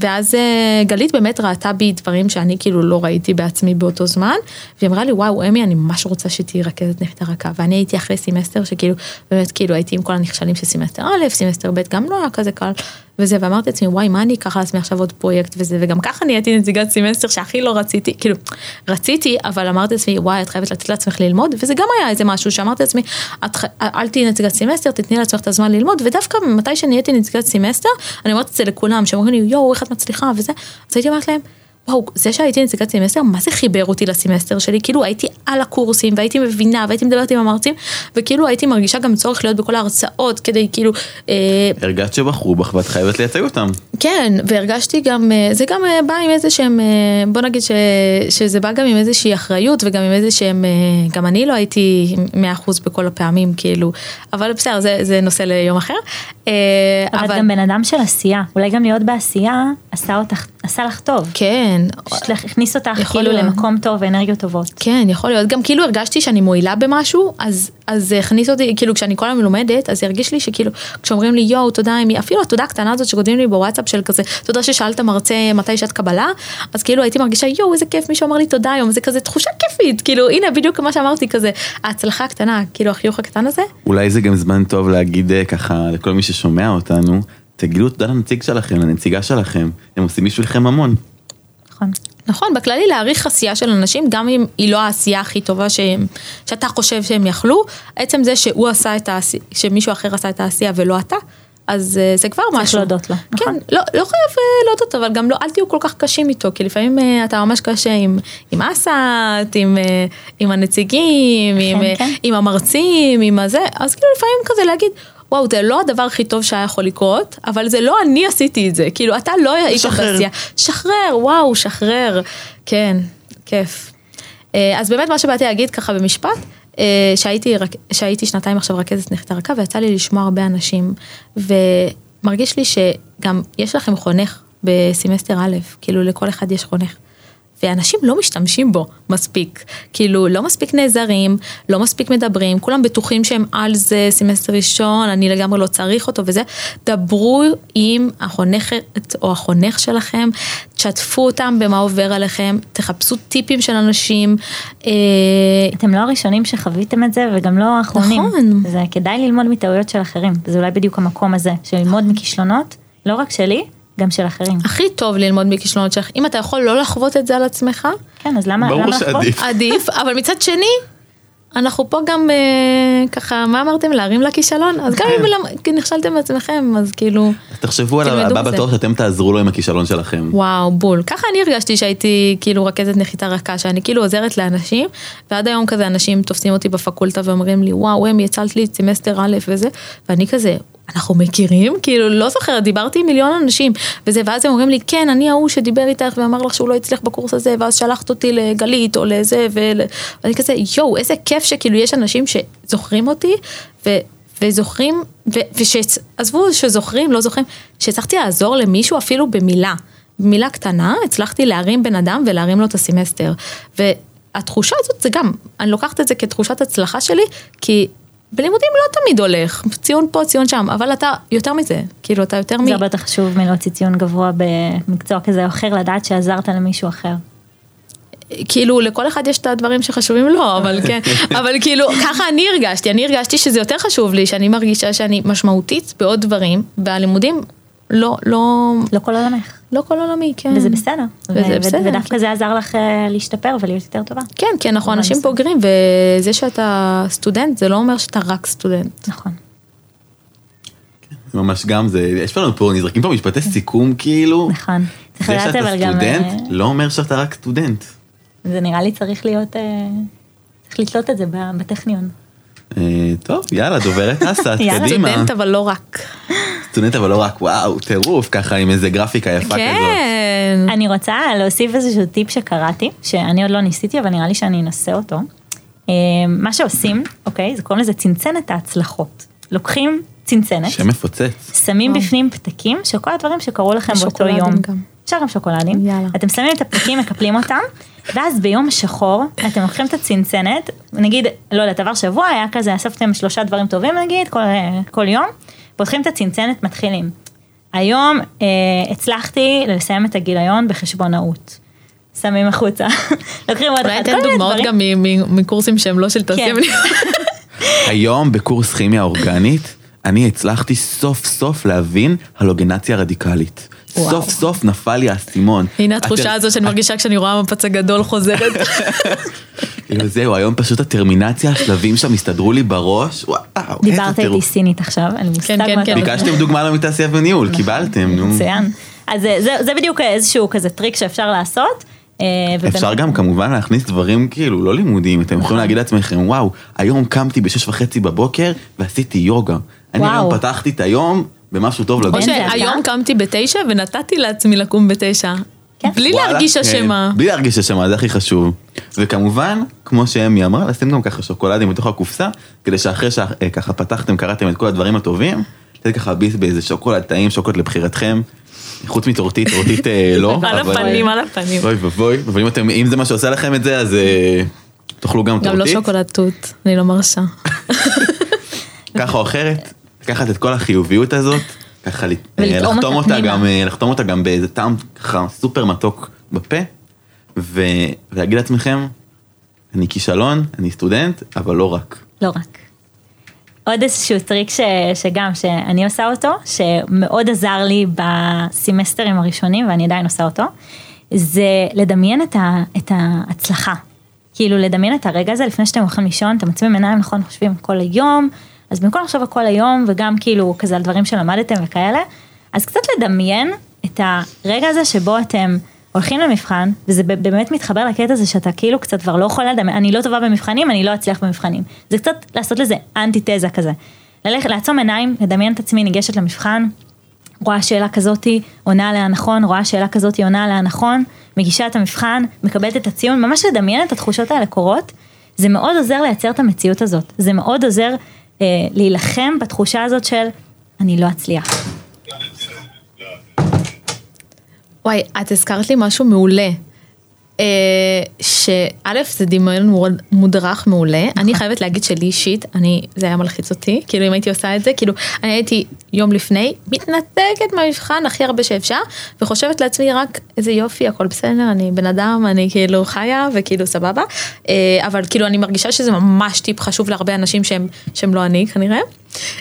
ואז אה, גלית באמת ראתה בי דברים שאני כאילו לא ראיתי בעצמי באותו זמן, והיא אמרה לי וואו אמי אני ממש רוצה שתהיי רכזת נחיתה רכה, ואני הייתי אחרי סמסטר שכאילו, באמת כאילו הייתי עם כל הנכשלים של סמסטר א', סמסטר ב' גם לא היה כזה קל, וזה, ואמרתי לעצמי, וואי, מה אני אקח לעצמי עכשיו עוד פרויקט וזה, וגם ככה נהייתי נציגת סמסטר שהכי לא רציתי, כאילו, רציתי, אבל אמרתי לעצמי, וואי, את חייבת לתת לעצמך ללמוד, וזה גם היה איזה משהו שאמרתי לעצמי, אל תהיי נציגת סמסטר, תתני לעצמך את הזמן ללמוד, ודווקא מתי שנהייתי נציגת סמסטר, אני אומרת את זה לכולם, שאומרים לי, יואו, איך את מצליחה? וזה, אז הייתי אומרת להם, וואו, זה שהייתי נציגת סמסטר, מה זה חיבר אותי לסמסטר שלי? כאילו הייתי על הקורסים והייתי מבינה והייתי מדברת עם המרצים, וכאילו הייתי מרגישה גם צורך להיות בכל ההרצאות כדי כאילו... אה, הרגשת שבחרו בך ואת חייבת לייצג אותם. כן, והרגשתי גם, אה, זה גם אה, בא עם איזה שהם, בוא נגיד ש, שזה בא גם עם איזושהי אחריות וגם עם איזה שהם, גם אני לא הייתי 100% בכל הפעמים, כאילו, אבל בסדר, זה, זה נושא ליום אחר. אבל, אבל גם בן אדם של עשייה, אולי גם להיות בעשייה עשה אותך, עשה לך טוב. כן. כן. הכניס אותך כאילו להיות. למקום טוב ואנרגיות טובות. כן, יכול להיות. גם כאילו הרגשתי שאני מועילה במשהו, אז, אז זה הכניס אותי, כאילו כשאני כל היום לומדת, אז הרגיש לי שכאילו, כשאומרים לי יואו, תודה, אפילו התודה הקטנה הזאת שכותבים לי בוואטסאפ של כזה, תודה ששאלת מרצה מתי שעת קבלה, אז כאילו הייתי מרגישה יואו, איזה כיף, מישהו אמר לי תודה היום, זה כזה תחושה כיפית, כאילו הנה בדיוק מה שאמרתי כזה, ההצלחה הקטנה, כאילו החיוך הקטן הזה. אולי זה גם זמן טוב להגיד אה, ככה לכל מי ששומע אותנו, תגידו תודה לנציג שלכם, לנציגה שלכם, הם עושים בשבילכם המון. נכון. נכון, בכללי להעריך עשייה של אנשים, גם אם היא לא העשייה הכי טובה שהם, שאתה חושב שהם יכלו, עצם זה שהוא עשה את העשייה, שמישהו אחר עשה את העשייה ולא אתה, אז uh, זה כבר צריך משהו. צריך להודות לו, כן, נכון. לא, לא חייב uh, להודות, אבל גם לא, אל תהיו כל כך קשים איתו, כי לפעמים uh, אתה ממש קשה עם, עם אסת, עם, עם הנציגים, כן, עם, כן. Uh, עם המרצים, עם הזה, אז כאילו לפעמים כזה להגיד, וואו, זה לא הדבר הכי טוב שהיה יכול לקרות, אבל זה לא אני עשיתי את זה, כאילו, אתה לא היית בעשייה. שחרר, וואו, שחרר. כן, כיף. אה, אז באמת מה שבאתי להגיד ככה במשפט, אה, שהייתי, שהייתי שנתיים עכשיו רכזת נכתה רכה ויצא לי לשמוע הרבה אנשים ומרגיש לי שגם יש לכם חונך בסמסטר א', כאילו לכל אחד יש חונך. ואנשים לא משתמשים בו מספיק. כאילו, לא מספיק נעזרים, לא מספיק מדברים, כולם בטוחים שהם על זה, סמסטר ראשון, אני לגמרי לא צריך אותו וזה. דברו עם החונכת או החונך שלכם, תשתפו אותם במה עובר עליכם, תחפשו טיפים של אנשים. אה, אתם לא הראשונים שחוויתם את זה וגם לא האחרונים. נכון. זה כדאי ללמוד מטעויות של אחרים, זה אולי בדיוק המקום הזה, של ללמוד מכישלונות, לא רק שלי, גם של אחרים. הכי טוב ללמוד מכישלונות שלך, אם אתה יכול לא לחוות את זה על עצמך, כן, אז למה ברור למה לחוות? שעדיף. עדיף, אבל מצד שני, אנחנו פה גם אה, ככה, מה אמרתם? להרים לכישלון? אז גם אם למ- נכשלתם בעצמכם, אז כאילו, אז תחשבו על הבא. בתור שאתם תעזרו לו עם הכישלון שלכם. וואו, בול. ככה אני הרגשתי שהייתי כאילו רכזת נחיתה רכה, שאני כאילו עוזרת לאנשים, ועד היום כזה אנשים תופסים אותי בפקולטה ואומרים לי, וואו, אמי, הצלת לי את סמסטר א' וזה, ואני כזה, אנחנו מכירים? כאילו, לא זוכרת, דיברתי עם מיליון אנשים, וזה, ואז הם אומרים לי, כן, אני ההוא שדיבר איתך ואמר לך שהוא לא הצליח בקורס הזה, ואז שלחת אותי לגלית או לזה. ואני כזה, יואו, איזה כיף שכאילו יש אנשים שזוכרים אותי, ו... וזוכרים, ועזבו שזוכרים, לא זוכרים, שהצלחתי לעזור למישהו אפילו במילה. במילה קטנה, הצלחתי להרים בן אדם ולהרים לו את הסמסטר. והתחושה הזאת זה גם, אני לוקחת את זה כתחושת הצלחה שלי, כי בלימודים לא תמיד הולך, ציון פה, ציון שם, אבל אתה יותר מזה, כאילו אתה יותר מ... זה הרבה יותר חשוב מלהוציא ציון גבוה במקצוע כזה או אחר, לדעת שעזרת למישהו אחר. כאילו לכל אחד יש את הדברים שחשובים לו, אבל כן, אבל כאילו ככה אני הרגשתי, אני הרגשתי שזה יותר חשוב לי, שאני מרגישה שאני משמעותית בעוד דברים, והלימודים לא, לא, לא כל עולמך. לא כל עולמי, כן. וזה בסדר. וזה ו- בסדר. ודווקא זה עזר לך אה, להשתפר ולהיות יותר טובה. כן, כי אנחנו אבל אנשים בסדר. בוגרים, וזה שאתה סטודנט, זה לא אומר שאתה רק סטודנט. נכון. ממש גם זה, יש לנו פה, נזרקים פה משפטי סיכום כאילו. נכון. זה שאתה אבל גם... סטודנט אה, לא אומר שאתה רק סטודנט. זה נראה לי צריך להיות... אה, צריך לתלות את זה בטכניון. אה, טוב, יאללה, דוברת אס״ט, יאללה, קדימה. סטודנט, אבל לא רק. סטודנט אבל לא רק, וואו, טירוף, ככה עם איזה גרפיקה יפה כזאת. כן. אני רוצה להוסיף איזשהו טיפ שקראתי, שאני עוד לא ניסיתי, אבל נראה לי שאני אנסה אותו. אה, מה שעושים, אוקיי, זה קוראים לזה צנצנת ההצלחות. לוקחים צנצנת, שם מפוצץ. שמים. בפנים פתקים של כל הדברים שקרו לכם באותו יום. גם. גם שוקולדים. יאללה. אתם שמים את הפתקים, מקפלים אותם, ואז ביום שחור אתם לוקחים את הצנצנת, נגיד, לא יודעת, עבר שבוע, היה כזה, אספתם שלושה דברים טובים נגיד, כל, כל יום, פותחים את הצנצנת, מתחילים. היום אה, הצלחתי לסיים את הגיליון בחשבונאות. שמים החוצה, לוקחים עוד אולי אחד, כל מיני דוגמאות דברים. גם מ- מ- מקורסים שהם לא של תעשייה. כן. היום בקורס כימיה אורגנית, אני הצלחתי סוף סוף להבין הלוגנציה רדיקלית. וואו. סוף סוף נפל לי האסימון. הנה התחושה הזו שאני מרגישה כשאני רואה המפץ הגדול חוזרת. כאילו, זהו, היום פשוט הטרמינציה, השלבים שם הסתדרו לי בראש, וואו, איזה דיברת איתי טירוף. סינית עכשיו, אין לי מושג כן, כן, מה כן. אתה ביקשתם דוגמה לא מתעשייה וניהול, קיבלתם, נו. מצוין. אז זה, זה, בדיוק איזשהו כזה טריק שאפשר לעשות. אה, אפשר גם כמובן להכניס דברים כאילו לא לימודיים, אתם נכון. יכולים להגיד לעצמכם, וואו, היום קמתי בשש וחצי בבוקר ועשיתי יוגה. אני. היום פתחתי את היום במשהו טוב או לגוף. זה אתה? שהיום קמתי בתשע ונתתי לעצמי לקום בתשע. כן. בלי וואלה, להרגיש כן, אשמה. בלי להרגיש אשמה, זה הכי חשוב. וכמובן, כמו שאמי אמרה, לשים גם ככה שוקולדים בתוך הקופסה, כדי שאחרי שככה פתחתם, קראתם את כל הדברים הטובים, לתת ככה ביס באיזה שוקולד טעים, שוקולד לבחירתכם. חוץ מטורטית, טורטית אה, לא. על הפנים, על הפנים. אוי ואבוי, אבל אם אתם, אם זה מה שעושה לכם את זה, אז אה, תאכלו גם גם לא טורטית. שוקולד תות, אני לא מרשה. ככה או אחרת, לקחת את כל החיוביות הזאת, ככה לחתום אותה. גם, אה, לחתום אותה גם באיזה טעם ככה סופר מתוק בפה, ו- ולהגיד לעצמכם, אני כישלון, אני סטודנט, אבל לא רק. לא רק. עוד איזשהו טריק ש, שגם, שאני עושה אותו, שמאוד עזר לי בסמסטרים הראשונים, ואני עדיין עושה אותו, זה לדמיין את, ה, את ההצלחה. כאילו לדמיין את הרגע הזה לפני שאתם הולכים לישון, אתם עוצמים עיניים, נכון, חושבים כל היום, אז במקום לחשוב על כל היום, וגם כאילו כזה על דברים שלמדתם וכאלה, אז קצת לדמיין את הרגע הזה שבו אתם הולכים למבחן, וזה באמת מתחבר לקטע הזה שאתה כאילו קצת כבר לא יכול לדמיין, אני לא טובה במבחנים, אני לא אצליח במבחנים. זה קצת לעשות לזה אנטיתזה כזה. ללכת, לעצום עיניים, לדמיין את עצמי ניגשת למבחן, רואה שאלה כזאתי, עונה עליה נכון, רואה שאלה כזאתי, עונה עליה נכון, מגישה את המבחן, מקבלת את הציון, ממש לדמיין את התחושות האלה קורות, זה מאוד עוזר לייצר את המציאות הזאת, זה מאוד עוזר להילחם בתחושה הזאת של אני לא אצליח. וואי, את הזכרת לי משהו מעולה. אה, שא' זה דמיון מודרך מעולה, אני חייבת להגיד שלי אישית, אני, זה היה מלחיץ אותי, כאילו אם הייתי עושה את זה, כאילו אני הייתי יום לפני, מתנתקת מהמבחן הכי הרבה שאפשר, וחושבת לעצמי רק איזה יופי, הכל בסדר, אני בן אדם, אני כאילו חיה וכאילו סבבה, אה, אבל כאילו אני מרגישה שזה ממש טיפ חשוב להרבה אנשים שהם, שהם לא אני כנראה,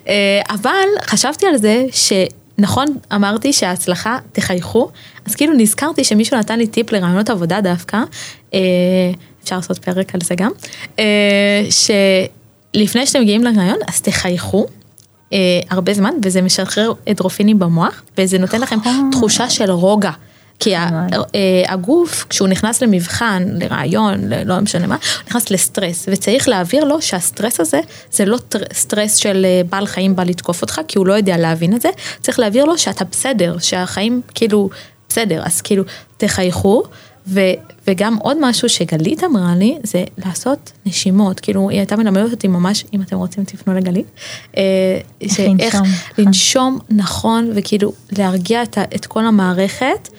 אה, אבל חשבתי על זה ש... נכון, אמרתי שההצלחה תחייכו, אז כאילו נזכרתי שמישהו נתן לי טיפ לראיונות עבודה דווקא, אה, אפשר לעשות פרק על זה גם, אה, שלפני שאתם מגיעים לראיון, אז תחייכו. אה, הרבה זמן וזה משחרר אנדורפינים במוח וזה נותן לכם נכון. תחושה של רוגע. כי ממש. אה, הגוף כשהוא נכנס למבחן, לראיון, לא משנה מה, הוא נכנס לסטרס וצריך להעביר לו שהסטרס הזה זה לא טר- סטרס של אה, בעל חיים בא לתקוף אותך כי הוא לא יודע להבין את זה, צריך להעביר לו שאתה בסדר, שהחיים כאילו בסדר, אז כאילו תחייכו. ו, וגם עוד משהו שגלית אמרה לי זה לעשות נשימות כאילו היא הייתה מלמדת אותי ממש אם אתם רוצים תפנו לגלית. אה, איך שאיך לנשום, נכון. לנשום נכון וכאילו להרגיע את, את כל המערכת.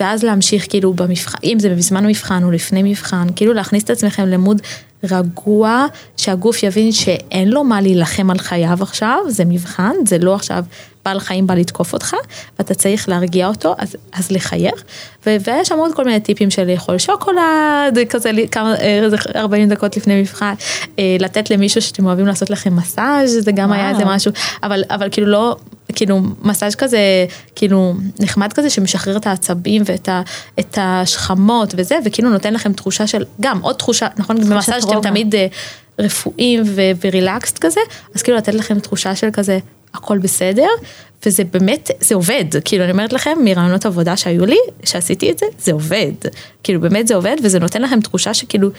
ואז להמשיך כאילו במבחן, אם זה בזמן מבחן או לפני מבחן, כאילו להכניס את עצמכם למוד רגוע, שהגוף יבין שאין לו מה להילחם על חייו עכשיו, זה מבחן, זה לא עכשיו בעל חיים בא לתקוף אותך, ואתה צריך להרגיע אותו, אז, אז לחייך. ו- ויש שם עוד כל מיני טיפים של לאכול שוקולד, כזה כמה, אה, איזה 40 דקות לפני מבחן, אה, לתת למישהו שאתם אוהבים לעשות לכם מסאז', זה גם היה איזה וואו. משהו, אבל, אבל כאילו לא, כאילו מסאז' כזה, כאילו נחמד כזה שמשחרר את העצבים ואת ה, את השכמות וזה, וכאילו נותן לכם תחושה של, גם עוד תחושה, נכון, במסאז' רוגע. תמיד אה, רפואיים ו- ורילקסט כזה, אז כאילו לתת לכם תחושה של כזה, הכל בסדר, וזה באמת, זה עובד, כאילו אני אומרת לכם, מרעיונות עבודה שהיו לי, שעשיתי את זה, זה עובד, כאילו באמת זה עובד, וזה נותן לכם תחושה שכאילו,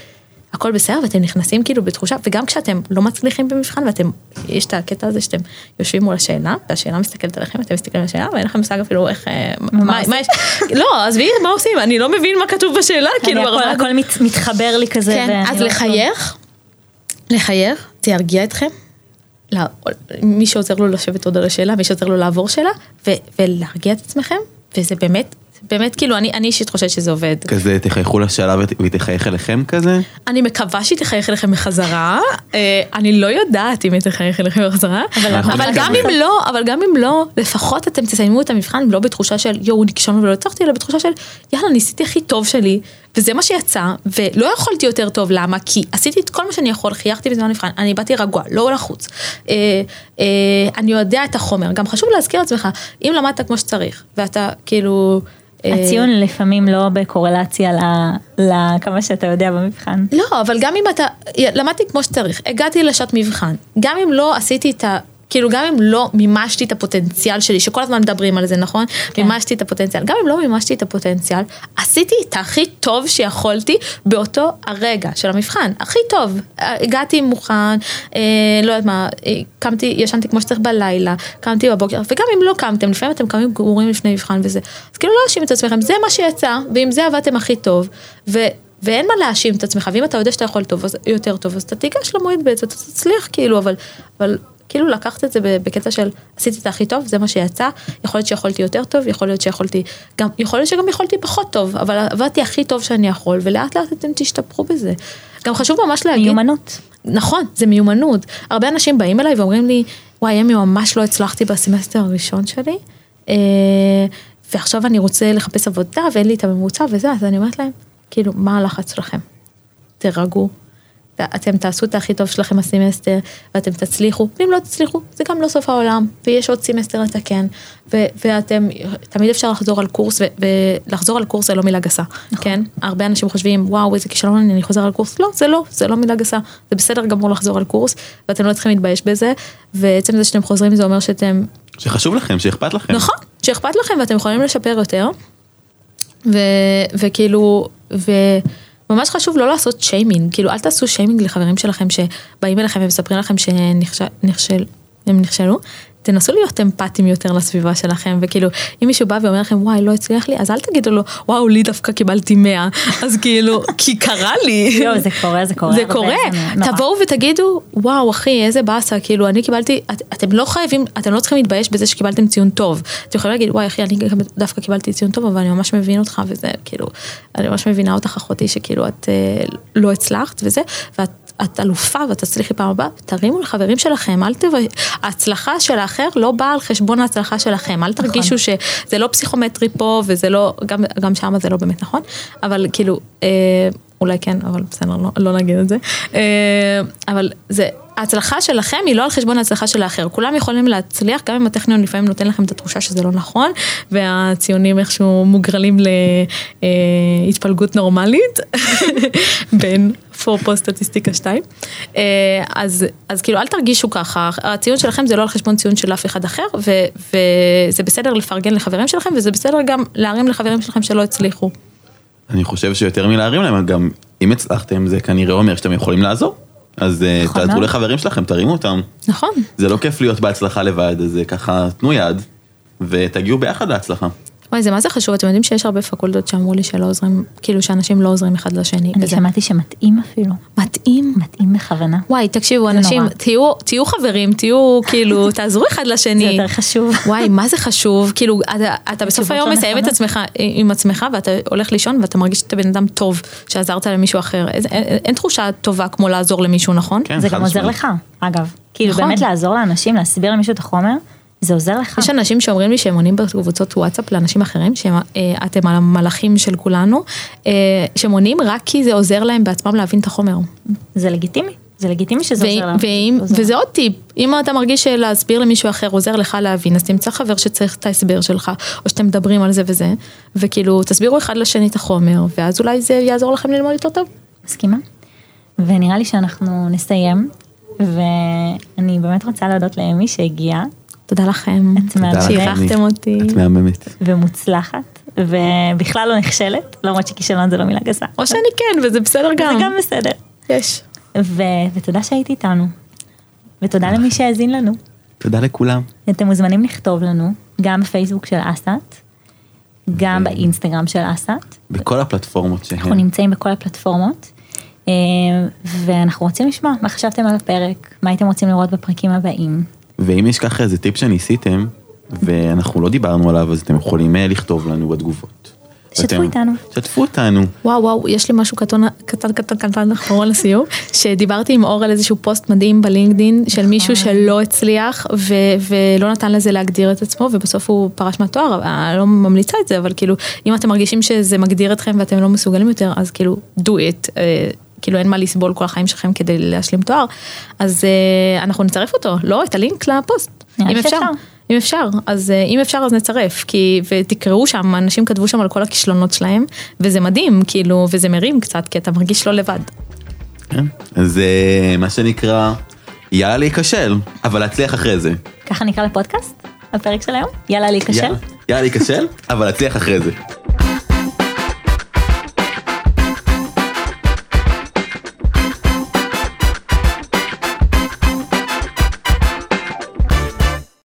הכל בסדר ואתם נכנסים כאילו בתחושה וגם כשאתם לא מצליחים במבחן ואתם יש את הקטע הזה שאתם יושבים מול השאלה והשאלה מסתכלת עליכם אתם מסתכלים על השאלה ואין לכם מושג אפילו איך אה, מה, יש לא עזבי מה עושים אני לא מבין מה כתוב בשאלה כאילו הכל, ברמה- הכל מת, מתחבר לי כזה. כן, אז לא- לחייך לחייך זה ירגיע אתכם. לה- מי שעוזר לו לשבת עוד על השאלה מי שעוזר לו לעבור שאלה ו- ולהרגיע את עצמכם וזה באמת באמת כאילו אני אני אישית חושבת שזה עובד. כזה תחייכו לשאלה והיא תחייך אליכם כזה? אני מקווה שהיא תחייך אליכם בחזרה, אה, אני לא יודעת אם היא תחייך אליכם בחזרה, אבל. גם אם לא, אבל גם אם לא, לפחות אתם תסיימו את המבחן לא בתחושה של יואו נכשלנו ולא הצלחתי, אלא בתחושה של יאללה ניסיתי הכי טוב שלי, וזה מה שיצא, ולא יכולתי יותר טוב, למה? כי עשיתי את כל מה שאני יכול, חייכתי בזמן המבחן, אני באתי רגוע, לא לחוץ, אה, אה, אני יודע את החומר, גם חשוב להזכיר לעצמך, אם למדת כמו שצריך, ואתה כאילו... אה, הציון לפעמים לא בקורלציה לכמה שאתה יודע במבחן. לא, אבל גם אם אתה, למדתי כמו שצריך, הגעתי לשעת מבחן, גם אם לא עשיתי את ה... כאילו גם אם לא מימשתי את הפוטנציאל שלי, שכל הזמן מדברים על זה, נכון? כן. מימשתי את הפוטנציאל. גם אם לא מימשתי את הפוטנציאל, עשיתי את הכי טוב שיכולתי באותו הרגע של המבחן. הכי טוב. הגעתי מוכן, אה, לא יודעת מה, אה, קמתי, ישנתי כמו שצריך בלילה, קמתי בבוקר, וגם אם לא קמתם, לפעמים אתם קמים גמורים לפני מבחן וזה. אז כאילו לא להאשים את עצמכם, זה מה שיצא, ועם זה עבדתם הכי טוב. ו... ואין מה להאשים את עצמך, ואם אתה יודע שאתה יכול טוב, אז יותר טוב, אז אתה תיגש למועד ב' ואתה תצליח, כאילו, אבל, אבל כאילו לקחת את זה בקטע של עשיתי את הכי טוב, זה מה שיצא, יכול להיות שיכולתי יותר טוב, יכול להיות שיכולתי, גם, יכול להיות שגם יכולתי פחות טוב, אבל עבדתי הכי טוב שאני יכול, ולאט לאט אתם תשתפרו בזה. גם חשוב ממש להגיד, מיומנות. נכון, זה מיומנות. הרבה אנשים באים אליי ואומרים לי, וואי, אמי, ממש לא הצלחתי בסמסטר הראשון שלי, אה, ועכשיו אני רוצה לחפש עבודה ואין לי את הממוצע וזה, אז אני אומרת להם, כאילו, מה הלחץ שלכם? תירגעו. אתם תעשו את הכי טוב שלכם הסמסטר ואתם תצליחו, ואם לא תצליחו זה גם לא סוף העולם ויש עוד סמסטר לתקן. ו- ואתם, תמיד אפשר לחזור על קורס ו- ולחזור על קורס זה לא מילה גסה, כן? הרבה אנשים חושבים וואו איזה כישלון אני, אני חוזר על קורס, לא זה לא, זה לא מילה גסה, זה בסדר גמור לחזור על קורס ואתם לא צריכים להתבייש בזה ועצם זה שאתם חוזרים זה אומר שאתם, שחשוב לכם, שאכפת לכם. נכון, שאכפת לכם ואתם יכולים לשפר יותר. ו- וכאילו, ו... ממש חשוב לא לעשות שיימינג, כאילו אל תעשו שיימינג לחברים שלכם שבאים אליכם ומספרים לכם שהם נכשלו, תנסו להיות אמפתיים יותר לסביבה שלכם, וכאילו, אם מישהו בא ואומר לכם, וואי, לא הצליח לי, אז אל תגידו לו, וואו, לי דווקא קיבלתי 100, אז כאילו, כי קרה לי. יואו, זה קורה, זה קורה. זה קורה, נורא. תבואו ותגידו, וואו אחי, איזה באסה, כאילו אני קיבלתי, את, אתם לא חייבים, אתם לא צריכים להתבייש בזה שקיבלתם ציון טוב. אתם יכולים להגיד, וואי אחי, אני דווקא קיבלתי ציון טוב, אבל אני ממש מבין אותך, וזה כאילו, אני ממש מבינה אותך אחותי, שכאילו את אה, לא הצלחת וזה, ואת את אלופה ואת תצליחי פעם הבאה, תרימו לחברים שלכם, אל תבואי, ההצלחה של האחר לא באה על חשבון ההצלחה שלכם, אל תרגישו שזה לא פסיכומטרי פה, וזה לא, גם, גם שמה זה לא באמת נכון, אבל כאילו, אה, אולי כן, אבל בסדר, לא, לא נגיד את זה. אה, אבל זה, ההצלחה שלכם היא לא על חשבון ההצלחה של האחר. כולם יכולים להצליח, גם אם הטכניון לפעמים נותן לכם את התחושה שזה לא נכון, והציונים איכשהו מוגרלים להתפלגות נורמלית, בין אפרופו סטטיסטיקה 2. אה, אז, אז כאילו אל תרגישו ככה, הציון שלכם זה לא על חשבון ציון של אף אחד אחר, ו, וזה בסדר לפרגן לחברים שלכם, וזה בסדר גם להרים לחברים שלכם שלא הצליחו. אני חושב שיותר מלהרים להם, גם אם הצלחתם, זה כנראה אומר שאתם יכולים לעזור. אז אה, נכון תעזרו. לחברים שלכם, תרימו אותם. נכון. זה לא כיף להיות בהצלחה לבד, אז אה, ככה תנו יד, ותגיעו ביחד להצלחה. וואי, זה מה זה חשוב, אתם יודעים שיש הרבה פקולטות שאמרו לי שלא עוזרים, כאילו שאנשים לא עוזרים אחד לשני. אני וזה שמעתי שמתאים אפילו. מתאים. מתאים בכוונה. וואי, תקשיבו, זה אנשים. תהיו, תהיו חברים, תהיו, כאילו, תעזרו אחד זה לשני. יותר חשוב. וואי, מה זה חשוב? כאילו, אתה, אתה בסוף היום לא מסיים את. עצמך עם עצמך, ואתה הולך לישון, ואתה מרגיש שאתה בן אדם טוב, שעזרת למישהו אחר. אין, אין, אין תחושה טובה כמו לעזור למישהו, נכון? כן, זה גם עוזר. לך, אגב. כאילו נכון. באמת לעזור לאנשים, להסביר למישהו את החומר, זה עוזר לך. יש אנשים שאומרים לי שהם עונים בקבוצות וואטסאפ לאנשים אחרים, שאתם המלאכים של כולנו, אה, שהם עונים רק כי זה עוזר להם בעצמם להבין את החומר. זה לגיטימי. זה לגיטימי שזה עוזר עוזר. וזה עוד טיפ, אם אתה מרגיש שלהסביר למישהו אחר עוזר לך להבין, אז תמצא חבר שצריך את ההסבר שלך, או שאתם מדברים על זה וזה, וכאילו תסבירו אחד לשני את החומר, ואז אולי זה יעזור לכם ללמוד יותר טוב. מסכימה. ונראה לי שאנחנו נסיים, ואני באמת רוצה להודות לאמי שהגיעה, תודה לכם, את. שאירחתם אותי. את מהממת. ומוצלחת, ובכלל לא נכשלת, למרות שכישלון זה לא מילה גסה. או שאני כן, וזה בסדר גם. זה גם בסדר. יש. ו- ותודה שהיית איתנו. ותודה למי שהאזין לנו. תודה לכולם. אתם מוזמנים לכתוב לנו, גם בפייסבוק של אסת, גם באינסטגרם של אסת. בכל הפלטפורמות אנחנו שהן. נמצאים בכל הפלטפורמות. אה, ואנחנו רוצים לשמוע מה חשבתם על הפרק, מה הייתם רוצים לראות בפרקים הבאים. ואם יש ככה איזה טיפ שניסיתם, ואנחנו לא דיברנו עליו, אז אתם יכולים אה, לכתוב לנו בתגובות. שתפו איתנו. שתפו אותנו. וואו וואו, יש לי משהו קטן קטן קטן קטן אחרון לסיום, שדיברתי עם אור על איזשהו פוסט מדהים בלינקדין של מישהו שלא הצליח ו- ולא נתן לזה להגדיר את עצמו ובסוף הוא פרש מהתואר, אני לא ממליצה את זה, אבל כאילו אם אתם מרגישים שזה מגדיר אתכם ואתם לא מסוגלים יותר, אז כאילו do it. כאילו אין מה לסבול כל החיים שלכם כדי להשלים תואר, אז אה, אנחנו נצרף אותו, לא את הלינק לפוסט, אם אפשר. שאפשר. אם אפשר, אז אה, אם אפשר אז נצרף, כי, ותקראו שם, אנשים כתבו שם על כל הכישלונות שלהם, וזה מדהים, כאילו, וזה מרים קצת, כי אתה מרגיש לא לבד. כן? אז אה, מה שנקרא, יאללה להיכשל, אבל להצליח אחרי זה. ככה נקרא לפודקאסט? הפרק של היום? יאללה להיכשל? יאללה להיכשל, אבל להצליח אחרי זה.